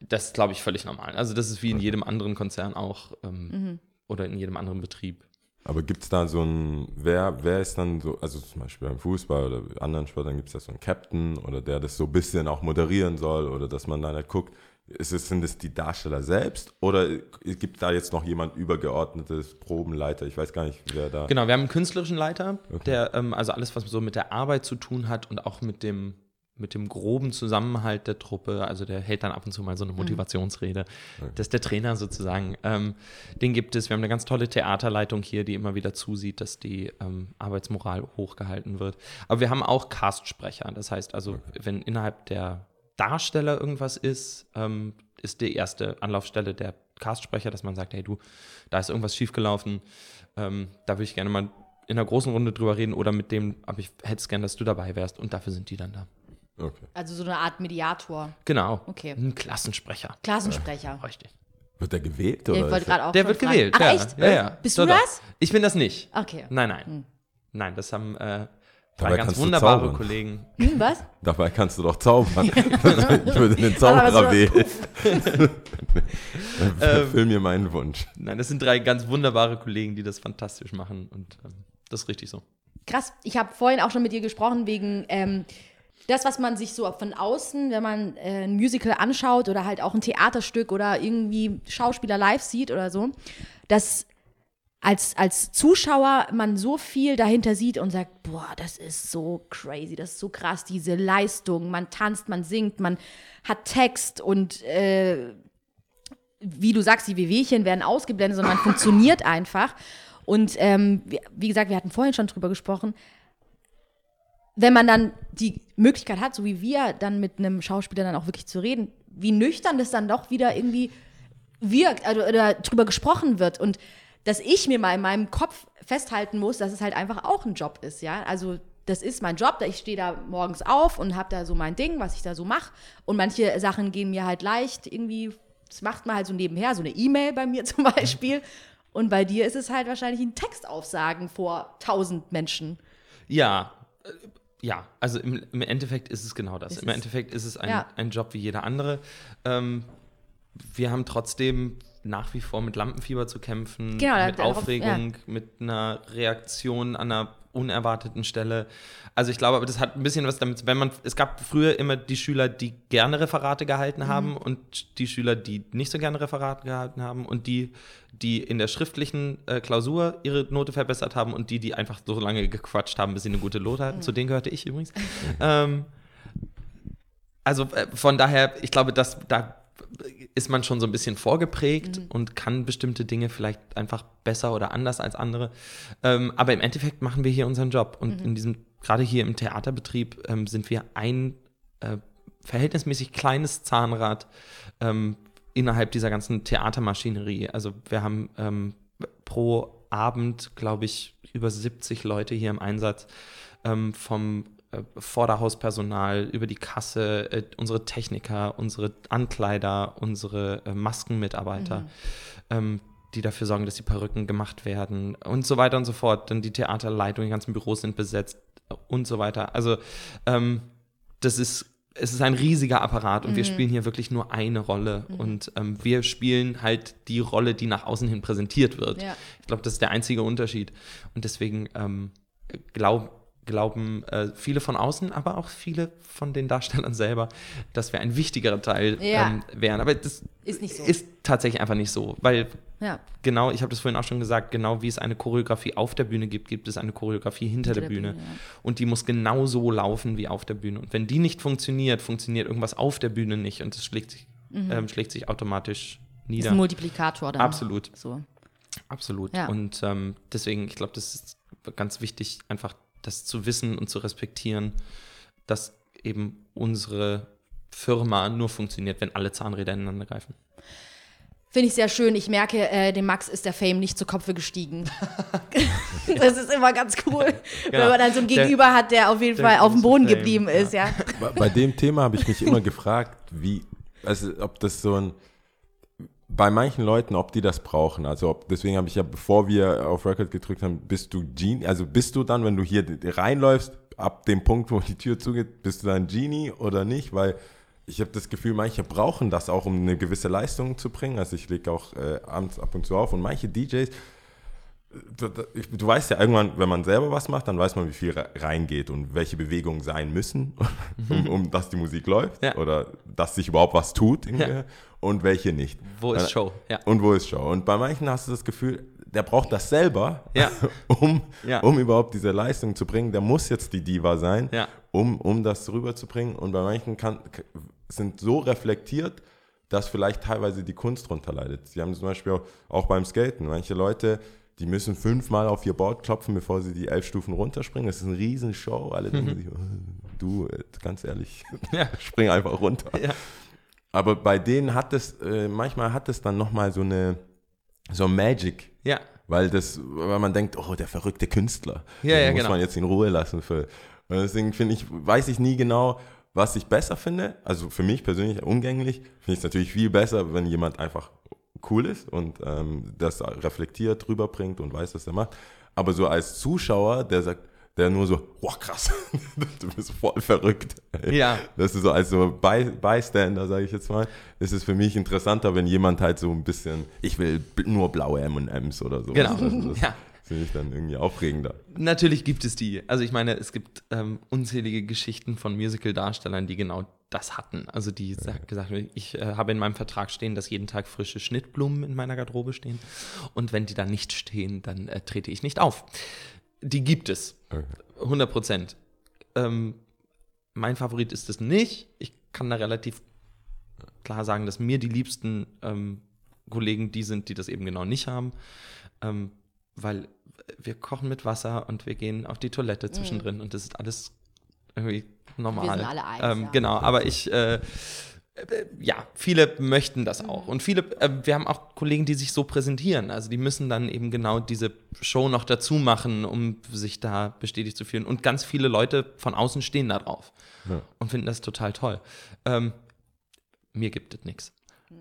das ist, glaube ich, völlig normal. Also das ist wie in jedem anderen Konzern auch ähm, oder in jedem anderen Betrieb.
Aber gibt's da so ein, wer, wer ist dann so, also zum Beispiel beim Fußball oder anderen Sportlern gibt's da so einen Captain oder der das so ein bisschen auch moderieren soll oder dass man dann halt guckt, ist es, sind es die Darsteller selbst oder gibt da jetzt noch jemand übergeordnetes Probenleiter? Ich weiß gar nicht, wer da.
Genau, wir haben einen künstlerischen Leiter, der ähm, also alles, was so mit der Arbeit zu tun hat und auch mit dem, mit dem groben Zusammenhalt der Truppe, also der hält dann ab und zu mal so eine Motivationsrede. Das ist der Trainer sozusagen. Ähm, den gibt es. Wir haben eine ganz tolle Theaterleitung hier, die immer wieder zusieht, dass die ähm, Arbeitsmoral hochgehalten wird. Aber wir haben auch Castsprecher. Das heißt also, wenn innerhalb der Darsteller irgendwas ist, ähm, ist die erste Anlaufstelle der Castsprecher, dass man sagt, hey du, da ist irgendwas schiefgelaufen, ähm, da würde ich gerne mal in einer großen Runde drüber reden oder mit dem, aber ich hätte es gerne, dass du dabei wärst und dafür sind die dann da.
Okay.
Also so eine Art Mediator.
Genau.
Okay.
Ein Klassensprecher.
Klassensprecher.
Richtig.
Wird der gewählt
Ja,
oder?
ich wollte
ist
gerade auch
Der wird
fragen.
gewählt.
Ach,
ja.
echt?
Ja, ja.
Bist du
doch.
das?
Ich bin das nicht.
Okay.
Nein, nein. Nein, das haben äh,
Dabei
drei ganz wunderbare
zaubern.
Kollegen.
Hm, was?
Dabei kannst du doch zaubern. ich würde den Zauberer wählen.
Ähm.
Erfüll mir meinen Wunsch.
Nein, das sind drei ganz wunderbare Kollegen, die das fantastisch machen und ähm, das ist richtig so.
Krass. Ich habe vorhin auch schon mit dir gesprochen wegen ähm, das, was man sich so von außen, wenn man äh, ein Musical anschaut oder halt auch ein Theaterstück oder irgendwie Schauspieler live sieht oder so, dass als, als Zuschauer man so viel dahinter sieht und sagt, boah, das ist so crazy, das ist so krass, diese Leistung, man tanzt, man singt, man hat Text und äh, wie du sagst, die Wehwehchen werden ausgeblendet, sondern man funktioniert einfach. Und ähm, wie, gesagt, wir hatten vorhin schon drüber gesprochen, wenn man dann die Möglichkeit hat, so wie wir, dann mit einem Schauspieler dann auch wirklich zu reden, wie nüchtern das dann doch wieder irgendwie wirkt also, oder drüber gesprochen wird. Und dass ich mir mal in meinem Kopf festhalten muss, dass es halt einfach auch ein Job ist, ja. Also das ist mein Job, ich stehe da morgens auf und habe da so mein Ding, was ich da so mache und manche Sachen gehen mir halt leicht irgendwie, das macht man halt so nebenher, so eine E-Mail bei mir zum Beispiel und bei dir ist es halt wahrscheinlich ein Textaufsagen vor tausend Menschen.
Ja, äh, ja, also im, im Endeffekt ist es genau das.
Ist
Im
es-
Endeffekt ist es ein,
Ja.
ein Job wie jeder andere. Ähm, wir haben trotzdem nach wie vor mit Lampenfieber zu kämpfen,
Genau,
mit
darauf-
Aufregung, mit einer Reaktion an einer unerwarteten Stelle. Also ich glaube, aber das hat ein bisschen was damit, wenn man, es gab früher immer die Schüler, die gerne Referate gehalten haben und die Schüler, die nicht so gerne Referate gehalten haben und die, die in der schriftlichen äh, Klausur ihre Note verbessert haben und die, die einfach so lange gequatscht haben, bis sie eine gute Note hatten. Zu denen gehörte ich übrigens. ähm, also äh, von daher, ich glaube, dass da ist man schon so ein bisschen vorgeprägt und kann bestimmte Dinge vielleicht einfach besser oder anders als andere. Ähm, aber im Endeffekt machen wir hier unseren Job. Und in diesem, gerade hier im Theaterbetrieb, ähm, sind wir ein äh, verhältnismäßig kleines Zahnrad ähm, innerhalb dieser ganzen Theatermaschinerie. Also wir haben ähm, pro Abend, glaube ich, über 70 Leute hier im Einsatz ähm, vom Vorderhauspersonal über die Kasse, äh, unsere Techniker, unsere Ankleider, unsere äh, Maskenmitarbeiter, ähm, die dafür sorgen, dass die Perücken gemacht werden und so weiter und so fort. Dann die Theaterleitung, die ganzen Büros sind besetzt äh, und so weiter. Also ähm, das ist es ist ein riesiger Apparat und wir spielen hier wirklich nur eine Rolle. Und ähm, wir spielen halt die Rolle, die nach außen hin präsentiert wird.
Ja.
Ich glaube, das ist der einzige Unterschied. Und deswegen ähm, glaub, glauben äh, viele von außen, aber auch viele von den Darstellern selber, dass wir ein wichtigerer Teil
Ja.
ähm, wären. Aber das
Ist so.
ist tatsächlich einfach nicht so, weil
Ja.
genau, ich habe das vorhin auch schon gesagt, genau wie es eine Choreografie auf der Bühne gibt, gibt es eine Choreografie hinter, der,
der
Bühne.
Bühne, ja.
Und die muss genauso laufen wie auf der Bühne. Und wenn die nicht funktioniert, funktioniert irgendwas auf der Bühne nicht und das schlägt sich, ähm, schlägt sich automatisch
Ist
nieder.
ein Multiplikator dann.
Absolut.
So.
Absolut. Und ähm, deswegen, ich glaube, das ist ganz wichtig, einfach das zu wissen und zu respektieren, dass eben unsere Firma nur funktioniert, wenn alle Zahnräder ineinander greifen.
Finde ich sehr schön. Ich merke, äh, dem Max ist der Fame nicht zu Kopfe gestiegen. das ist immer ganz cool, wenn man dann so einen
Der-
Gegenüber hat, der auf jeden
der
Fall auf dem Boden
Fame,
geblieben ist, ja.
Bei, bei dem Thema habe ich mich immer gefragt, wie, also ob das so ein, bei manchen Leuten, ob die das brauchen. Also ob, deswegen habe ich ja, bevor wir auf Record gedrückt haben, bist du Genie, also bist du dann, wenn du hier reinläufst, ab dem Punkt, wo die Tür zugeht, bist du dann Genie oder nicht? Weil ich habe das Gefühl, manche brauchen das auch, um eine gewisse Leistung zu bringen. Also ich lege auch äh, abends ab und zu auf und manche DJs, du, weißt ja irgendwann, wenn man selber was macht, dann weiß man, wie viel re- reingeht und welche Bewegungen sein müssen, um, um dass die Musik läuft
Ja.
oder dass sich überhaupt was tut
Ja.
und welche nicht.
Wo ist
Äh,
Show? Ja.
Und wo ist Show? Und bei manchen hast du das Gefühl, der braucht das selber, um, um überhaupt diese Leistung zu bringen. Der muss jetzt die Diva sein, um, um das rüberzubringen. Und bei manchen kann, sind so reflektiert, dass vielleicht teilweise die Kunst drunter leidet. Sie haben zum Beispiel auch, auch beim Skaten. Manche Leute, die müssen fünfmal auf ihr Board klopfen, bevor sie die elf Stufen runterspringen. Das ist eine Riesenshow. Alle denken sich, "Oh, du, äh, ganz ehrlich,
Ja.
spring einfach runter.
Ja.
Aber bei denen hat es, äh, manchmal hat es dann nochmal so eine, so Magic.
Ja.
Weil das, weil man denkt, oh, der verrückte Künstler.
Ja,
Den
ja,
muss
genau.
man jetzt in Ruhe lassen. Für. Und deswegen finde ich, weiß ich nie genau, was ich besser finde. Also für mich persönlich umgänglich finde ich es natürlich viel besser, wenn jemand einfach cool ist und ähm, das reflektiert, rüberbringt und weiß, was er macht. Aber so als Zuschauer, der sagt, der nur so, boah, krass, du bist voll verrückt.
Ja.
Das ist so als so By Bystander, sage ich jetzt mal, ist es für mich interessanter, wenn jemand halt so ein bisschen, ich will nur blaue M&M's oder so.
Genau.
Also das,
Ja.
Finde ich dann irgendwie aufregender.
Natürlich gibt es die. Also ich meine, es gibt ähm, unzählige Geschichten von Musical-Darstellern, die genau das hatten. Also die sa- gesagt haben, ich äh, habe in meinem Vertrag stehen, dass jeden Tag frische Schnittblumen in meiner Garderobe stehen. Und wenn die dann nicht stehen, dann äh, trete ich nicht auf. Die gibt es.
Okay.
100 Prozent. Ähm, mein Favorit ist es nicht. Ich kann da relativ klar sagen, dass mir die liebsten ähm, Kollegen die sind, die das eben genau nicht haben. Ähm, weil wir kochen mit Wasser und wir gehen auf die Toilette zwischendrin und das ist alles irgendwie normal.
Wir sind alle eins,
ähm,
ja.
Genau, aber ich, äh, äh, ja, viele möchten das
Mhm.
auch. Und viele, äh, wir haben auch Kollegen, die sich so präsentieren. Also die müssen dann eben genau diese Show noch dazu machen, um sich da bestätigt zu fühlen. Und ganz viele Leute von außen stehen da drauf
Ja.
und finden das total toll. Ähm, mir gibt es nichts.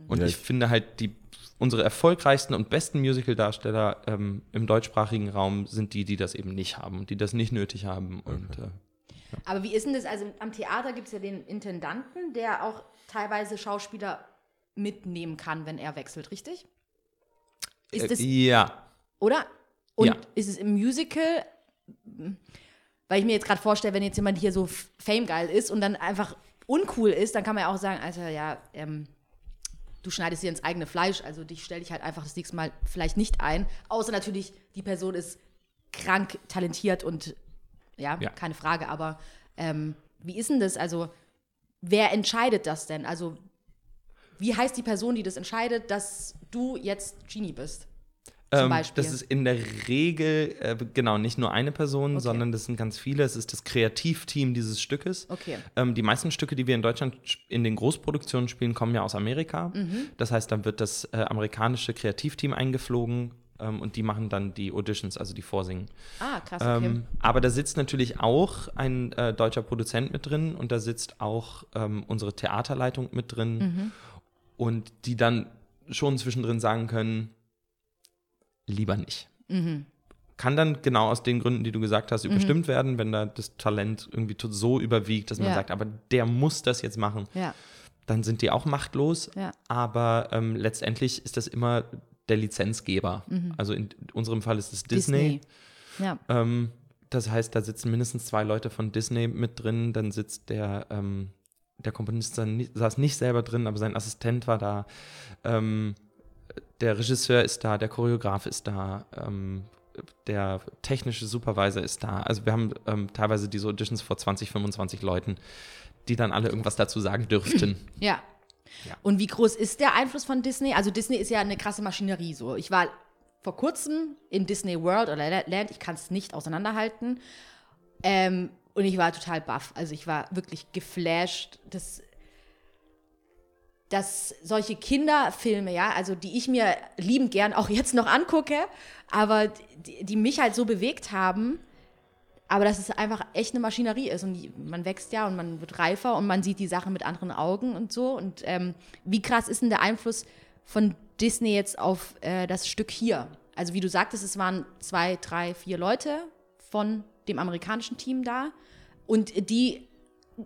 Und
Ja,
ich
ich-
finde halt, die, unsere erfolgreichsten und besten Musical-Darsteller ähm, im deutschsprachigen Raum sind die, die das eben nicht haben, die das nicht nötig haben. Und äh,
Aber wie ist denn das? Also am Theater gibt es ja den Intendanten, der auch teilweise Schauspieler mitnehmen kann, wenn er wechselt, richtig? Ist das,
äh, ja,
oder? Und
Ja.
ist es im Musical, weil ich mir jetzt gerade vorstelle, wenn jetzt jemand hier so famegeil ist und dann einfach uncool ist, dann kann man ja auch sagen, also ja, ähm, du schneidest dir ins eigene Fleisch, also dich stelle ich halt einfach das nächste Mal vielleicht nicht ein. Außer natürlich, die Person ist krank, talentiert und ja,
Ja.
keine Frage. Aber ähm, wie ist denn das? Also, wer entscheidet das denn? Also, wie heißt die Person, die das entscheidet, dass du jetzt Genie bist? Zum
Ähm,
Beispiel.
Das ist in der Regel, äh, genau, nicht nur eine Person,
Okay.
sondern das sind ganz viele. Es ist das Kreativteam dieses Stückes.
Okay.
Ähm, die meisten Stücke, die wir in Deutschland in den Großproduktionen spielen, kommen ja aus Amerika.
Mhm.
Das heißt, dann wird das äh, amerikanische Kreativteam eingeflogen ähm, und die machen dann die Auditions, also die Vorsingen.
Ah, krass, okay.
Aber da sitzt natürlich auch ein äh, deutscher Produzent mit drin und da sitzt auch unsere Theaterleitung mit drin
Mhm.
und die dann schon zwischendrin sagen können, lieber nicht.
Mhm.
Kann dann genau aus den Gründen, die du gesagt hast, überstimmt werden, wenn da das Talent irgendwie so überwiegt, dass man
Ja.
sagt, aber der muss das jetzt machen.
ja,
Dann sind die auch machtlos.
ja.
Aber ähm, letztendlich ist das immer der Lizenzgeber. Also in unserem Fall ist es Disney.
Ja.
Ähm, das heißt, da sitzen mindestens zwei Leute von Disney mit drin. Dann sitzt der, ähm, der Komponist saß nicht selber drin, aber sein Assistent war da. Ähm, der Regisseur ist da, der Choreograf ist da, ähm, der technische Supervisor ist da. Also wir haben ähm, teilweise diese Auditions vor 20, 25 Leuten, die dann alle irgendwas dazu sagen dürften.
Ja.
Ja.
Und wie groß ist der Einfluss von Disney? Also Disney ist ja eine krasse Maschinerie so. Ich war vor kurzem in Disney World oder La- Land, ich kann es nicht auseinanderhalten. Ähm, und ich war total baff. Also ich war wirklich geflasht, dass, dass solche Kinderfilme, ja, also die ich mir liebend gern auch jetzt noch angucke, aber die, die mich halt so bewegt haben, aber dass es einfach echt eine Maschinerie ist und die, man wächst ja und man wird reifer und man sieht die Sachen mit anderen Augen und so. Und ähm, wie krass ist denn der Einfluss von Disney jetzt auf äh, das Stück hier? Also wie du sagtest, es waren zwei, drei, vier Leute von dem amerikanischen Team da und die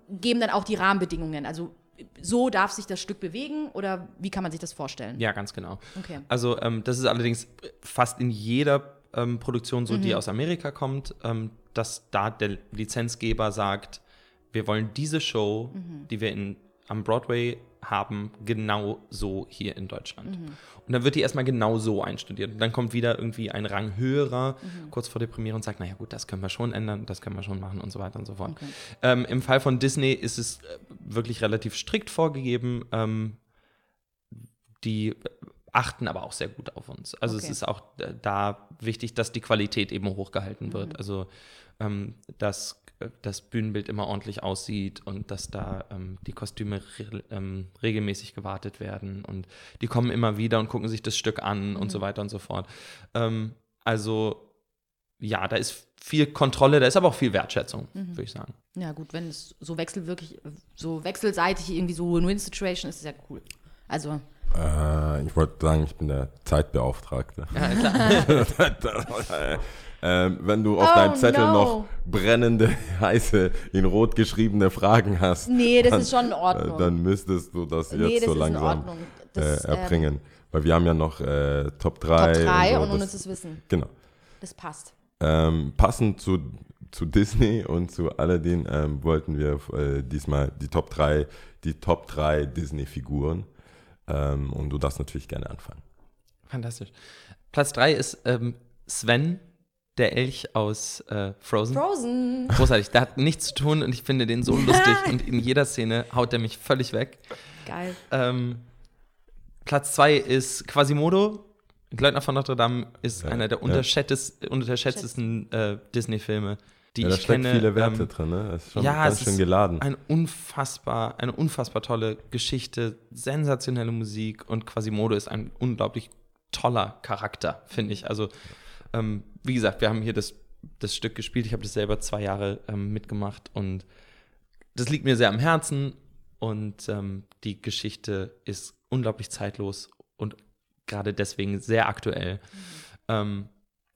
geben dann auch die Rahmenbedingungen. Also so darf sich das Stück bewegen oder wie kann man sich das vorstellen?
Ja, ganz genau.
Okay.
Also ähm, das ist allerdings fast in jeder ähm, Produktion so,
Mhm.
die aus Amerika kommt, ähm, dass da der Lizenzgeber sagt, wir wollen diese Show,
Mhm.
die wir in, am Broadway haben, genau so hier in Deutschland.
Mhm.
Und dann wird die erstmal genau so einstudiert. Und dann kommt wieder irgendwie ein Rang höherer
Mhm.
kurz vor der Premiere und sagt, naja gut, das können wir schon ändern, das können wir schon machen und so weiter und so fort. Ähm, Im Fall von Disney ist es äh, wirklich relativ strikt vorgegeben. Ähm, die achten aber auch sehr gut auf uns. Also es
Okay.
ist auch äh, da wichtig, dass die Qualität eben hochgehalten wird. Also ähm, dass äh, das Bühnenbild immer ordentlich aussieht und dass da ähm, die Kostüme re ähm, regelmäßig gewartet werden und die kommen immer wieder und gucken sich das Stück an und so weiter und so fort. Ähm, also ja, da ist viel Kontrolle, da ist aber auch viel Wertschätzung, würde ich sagen.
Ja, gut, wenn es so wechsel wirklich so wechselseitig irgendwie so Win-Win-Situation ist, ist ja cool. Also,
Äh, ich wollte sagen, ich bin der Zeitbeauftragte.
Ja, klar.
ähm, wenn du auf
Oh,
deinem Zettel
no.
noch brennende, heiße, in rot geschriebene Fragen hast,
nee, das
dann,
ist schon in
äh,
Ordnung.
dann müsstest du das jetzt
nee, das
so
ist in
langsam
Ordnung. Das,
äh,
ähm,
erbringen. Weil wir haben ja noch äh, Top 3.
Top 3
so,
und ohne
das-
zu wissen.
Genau.
das passt.
Ähm, passend zu, zu Disney und zu Aladdin ähm, wollten wir äh, diesmal die Top 3, die Top 3 Disney-Figuren. Ähm, und du darfst natürlich gerne anfangen.
Fantastisch. Platz 3 ist ähm, Sven, der Elch aus äh, Frozen.
Frozen.
Großartig. Der hat nichts zu tun und ich finde den so lustig und in jeder Szene haut er mich völlig weg.
Geil.
Ähm, Platz 2 ist Quasimodo. Gleitner von Notre Dame ist
Ja,
einer der
ja.
unterschätztes, unterschätztesten äh, Disney-Filme, die
Ja, da
ich
steckt
kenne.
viele Werte
Ähm,
drin, ne? Das ist schon
ja,
ganz
es
schön
ist
geladen.
Ein unfassbar, eine unfassbar tolle Geschichte, sensationelle Musik und Quasimodo ist ein unglaublich toller Charakter, finde ich. Also, ähm, wie gesagt, wir haben hier das, das Stück gespielt. Ich habe das selber zwei Jahre ähm, mitgemacht und das liegt mir sehr am Herzen und ähm, die Geschichte ist unglaublich zeitlos und gerade deswegen sehr aktuell. Ähm,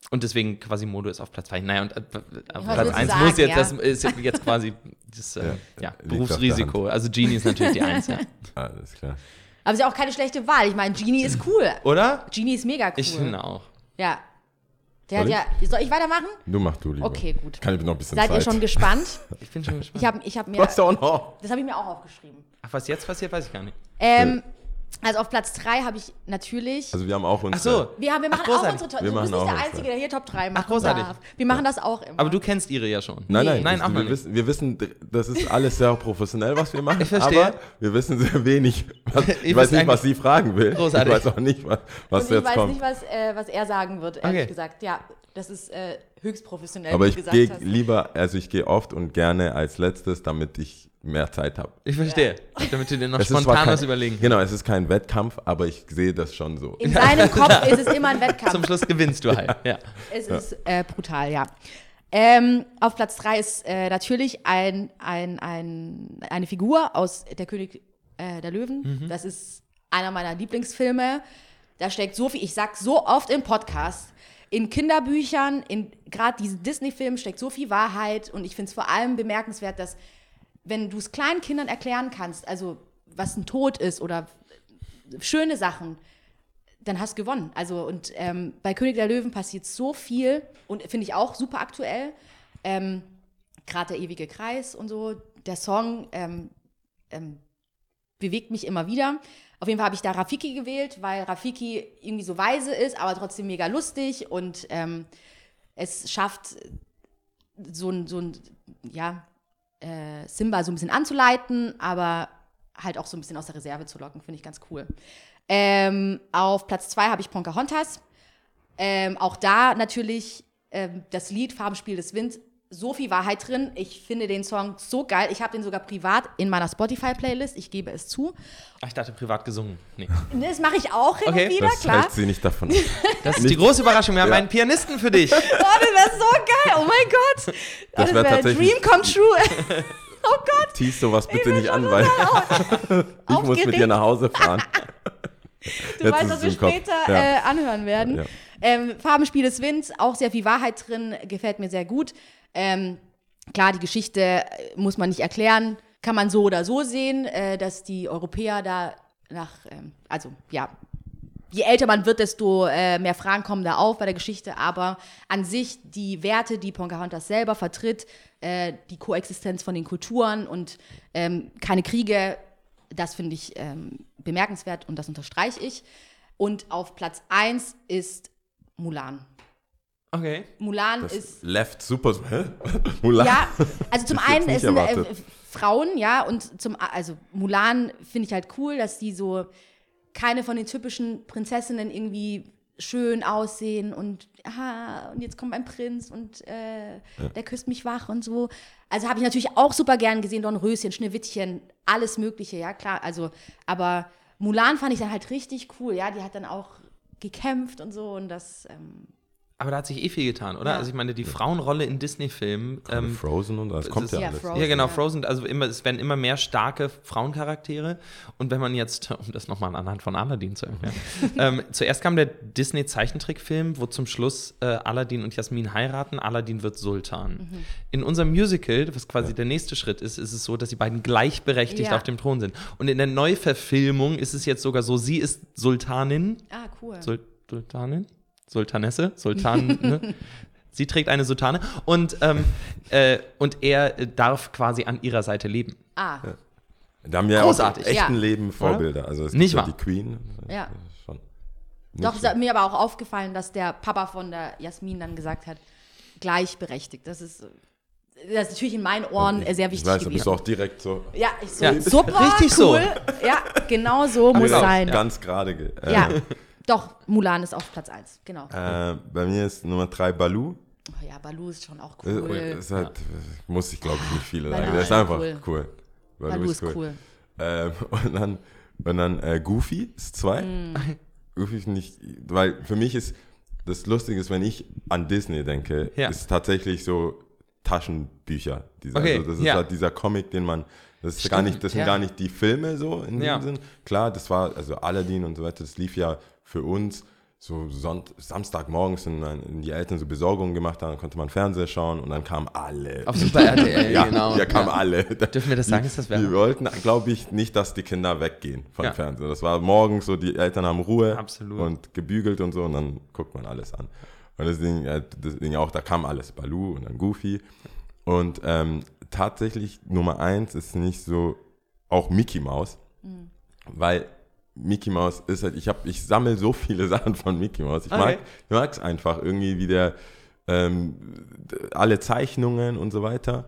und deswegen Quasimodo ist auf Platz 2. Naja, und äh, Platz
willst du
1
sagen,
muss jetzt,
ja?
das ist jetzt quasi das äh,
Ja,
ja, Berufsrisiko. Also Genie ist natürlich die 1, ja.
Alles klar.
Aber ist ja auch keine schlechte Wahl. Ich meine, Genie ist cool.
Oder?
Genie ist mega cool.
Ich finde auch.
Ja. Der
Soll
hat ja. Soll ich weitermachen?
Du mach du lieber.
Okay, gut.
Kann ich noch ein bisschen
Seid
Zeit.
ihr schon gespannt?
Ich bin schon gespannt.
Ich habe ich hab mir.
Du hast ja auch noch.
Das habe ich mir auch aufgeschrieben.
Ach, was jetzt passiert, weiß ich gar nicht.
Ähm, also auf Platz 3 habe ich natürlich.
Also wir haben auch
Ach
unsere.
so.
wir, haben, wir machen
Ach,
auch unsere Top
Wir
Du
machen
bist nicht der. Einzige, der hier Top 3 machen
großartig.
darf. Wir machen das auch immer.
Aber du kennst ihre ja schon.
Nein, nein,
Nein,
das, wir, wissen, wir wissen, das ist alles sehr professionell, was wir machen.
Ich verstehe.
Aber wir wissen sehr wenig. Was, ich
Ihr
weiß nicht, was sie fragen will.
Großartig.
Ich weiß auch nicht, was, was
Und ich
jetzt
weiß
kommt.
nicht, was, äh, was er sagen wird, ehrlich
Okay.
gesagt. Ja, das ist äh, höchst professionell,
Aber
wie
ich
du
gehe
gesagt hast.
lieber, also ich gehe oft und gerne als letztes, damit ich mehr Zeit habe.
Ich verstehe. Damit du dir noch
Es
spontan
kein-
was überlegen
Genau, es ist kein Wettkampf, aber ich sehe das schon so.
In seinem Kopf ist es immer ein Wettkampf.
Zum Schluss gewinnst du halt. Ja.
Es ist äh, brutal, ja. Ähm, auf Platz 3 ist äh, natürlich ein, ein, ein, eine Figur aus Der König äh, der Löwen. Das ist einer meiner Lieblingsfilme. Da steckt so viel, ich sag so oft im Podcast, in Kinderbüchern, in gerade diesen Disney-Filmen steckt so viel Wahrheit und ich finde es vor allem bemerkenswert, dass wenn du es kleinen Kindern erklären kannst, also was ein Tod ist oder schöne Sachen, dann hast du gewonnen. Also und ähm, bei König der Löwen passiert so viel und finde ich auch super aktuell. Ähm, Gerade der ewige Kreis und so. Der Song ähm, ähm, bewegt mich immer wieder. Auf jeden Fall habe ich da Rafiki gewählt, weil Rafiki irgendwie so weise ist, aber trotzdem mega lustig und ähm, es schafft so ein, so ein ja, äh, Simba so ein bisschen anzuleiten, aber halt auch so ein bisschen aus der Reserve zu locken, finde ich ganz cool. Ähm, auf Platz zwei habe ich Pocahontas. Ähm, auch da natürlich ähm, das Lied Farbenspiel des Winds. So viel Wahrheit drin. Ich finde den Song so geil. Ich habe den sogar privat in meiner Spotify-Playlist. Ich gebe es zu.
Ach, ich dachte privat gesungen. Nee.
Das mache ich auch hin
Okay.
und wieder,
Das
klar.
hält sie nicht davon. ab.
Das ist die große Überraschung. Wir haben
Ja.
einen Pianisten für dich.
Oh, das wäre so geil. Oh mein Gott.
Das
das
wär
wäre
tatsächlich-
Dream come true. oh Gott.
Tease sowas bitte nicht an, weil ich muss mit dir nach Hause fahren.
Du
Jetzt
weißt, was wir später
Ja.
äh, anhören werden.
Ja.
Ähm, Farbenspiel des Winds, auch sehr viel Wahrheit drin, gefällt mir sehr gut. Ähm, klar, die Geschichte äh, muss man nicht erklären, kann man so oder so sehen, äh, dass die Europäer da nach, ähm, also ja, je älter man wird, desto äh, mehr Fragen kommen da auf bei der Geschichte. Aber an sich die Werte, die Pocahontas selber vertritt, äh, die Koexistenz von den Kulturen und ähm, keine Kriege, das finde ich ähm, bemerkenswert und das unterstreiche ich. Und auf Platz 1 ist Mulan.
Okay.
Mulan
Das
ist
Left super. Hä? Mulan?
ja, also zum einen sind äh,
erwartet.
Frauen, ja, und zum also Mulan finde ich halt cool, dass die so keine von den typischen Prinzessinnen irgendwie schön aussehen und aha, und jetzt kommt ein Prinz und äh, der küsst mich wach und so. Also habe ich natürlich auch super gern gesehen, Dornröschen, Schneewittchen, alles mögliche, ja, klar, also aber Mulan fand ich dann halt richtig cool, ja, die hat dann auch gekämpft und so und das ähm,
Aber da hat sich eh viel getan, oder?
Ja.
Also ich meine, die Frauenrolle in Disney-Filmen. Ähm,
Frozen und das
es
kommt ja
Ja,
alles.
Frozen.
ja, genau,
ja.
Frozen, also immer, es werden immer mehr starke Frauencharaktere. Und wenn man jetzt, um das nochmal anhand von Aladdin zu erklären, ähm, zuerst kam der Disney-Zeichentrickfilm, wo zum Schluss äh, Aladdin und Jasmin heiraten. Aladdin wird Sultan.
Mhm.
In unserem Musical, was quasi der nächste Schritt ist, ist es so, dass die beiden gleichberechtigt
Ja.
auf dem Thron sind. Und in der Neuverfilmung ist es jetzt sogar so, sie ist Sultanin.
ah cool.
Sul Sultanin? Sultanesse, Sultan, ne? Sie trägt eine Sultane und, ähm, äh, und er äh, darf quasi an ihrer Seite leben.
Ah,
Da haben wir
Großartig,
auch im echten
ja.
Leben Vorbilder. Also es
Nicht
gibt ja
wahr?
die Queen.
Ja.
Schon.
doch, es hat mir aber auch aufgefallen, dass der Papa von der Jasmin dann gesagt hat, gleichberechtigt. Das ist, das ist natürlich in meinen Ohren äh, sehr
Ich
wichtig
weiß, du bist
gewesen.
auch direkt so.
Ja, ich so,
Ja,
super,
richtig so.
cool. Ja, genau so muss
Genau,
sein.
Ganz gerade. ge- Äh,
Ja, doch, Mulan ist auf Platz 1, genau.
Äh, bei mir ist Nummer drei Balu.
Oh ja, Balu ist schon auch
Äh,
cool.
Ist halt, muss ich glaube ich nicht viele
Balu
sagen. Der
ist
ist einfach
cool.
cool.
Balu ist cool.
Ähm, und dann, und dann äh, Goofy ist zwei.
Mm.
Goofy finde ich, weil für mich ist das Lustige ist, wenn ich an Disney denke,
Ja.
ist tatsächlich so Taschenbücher. Dieser,
Okay,
also das ist
ja.
halt dieser Comic, den man, das ist
Stimmt,
gar nicht, das sind
ja.
gar nicht die Filme so in
Ja.
dem Sinn. Klar, das war, also Aladdin und so weiter, das lief ja für uns so Sonnt Samstagmorgens, wenn wenn die Eltern so Besorgungen gemacht haben, dann konnte man Fernseher schauen und dann kamen alle.
Auf Super RTL,
ja,
genau.
ja, kamen
Ja.
alle.
Dürfen wir das sagen? Ist das Werbung?
wollten, glaube ich, nicht, dass die Kinder weggehen vom
Ja.
Fernseher. Das war morgens so, die Eltern haben Ruhe
Absolut.
und gebügelt und so und dann guckt man alles an. Und deswegen, äh, deswegen auch, da kam alles, Baloo und dann Goofy. Und ähm, tatsächlich Nummer eins ist nicht so, auch Mickey Mouse, weil Mickey Mouse ist halt, ich habe, ich sammle so viele Sachen von Mickey Mouse. Ich
Okay.
mag, es einfach irgendwie, wie der ähm, alle Zeichnungen und so weiter.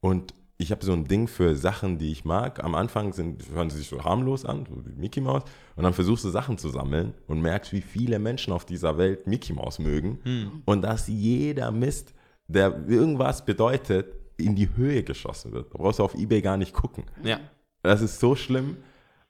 Und ich habe so ein Ding für Sachen, die ich mag. Am Anfang sind, hören sie sich so harmlos an, so wie Mickey Mouse. Und dann versuchst du Sachen zu sammeln und merkst, wie viele Menschen auf dieser Welt Mickey Mouse mögen. Und dass jeder Mist, der irgendwas bedeutet, in die Höhe geschossen wird. Da brauchst du auf Ebay gar nicht gucken.
Ja.
Das ist so schlimm.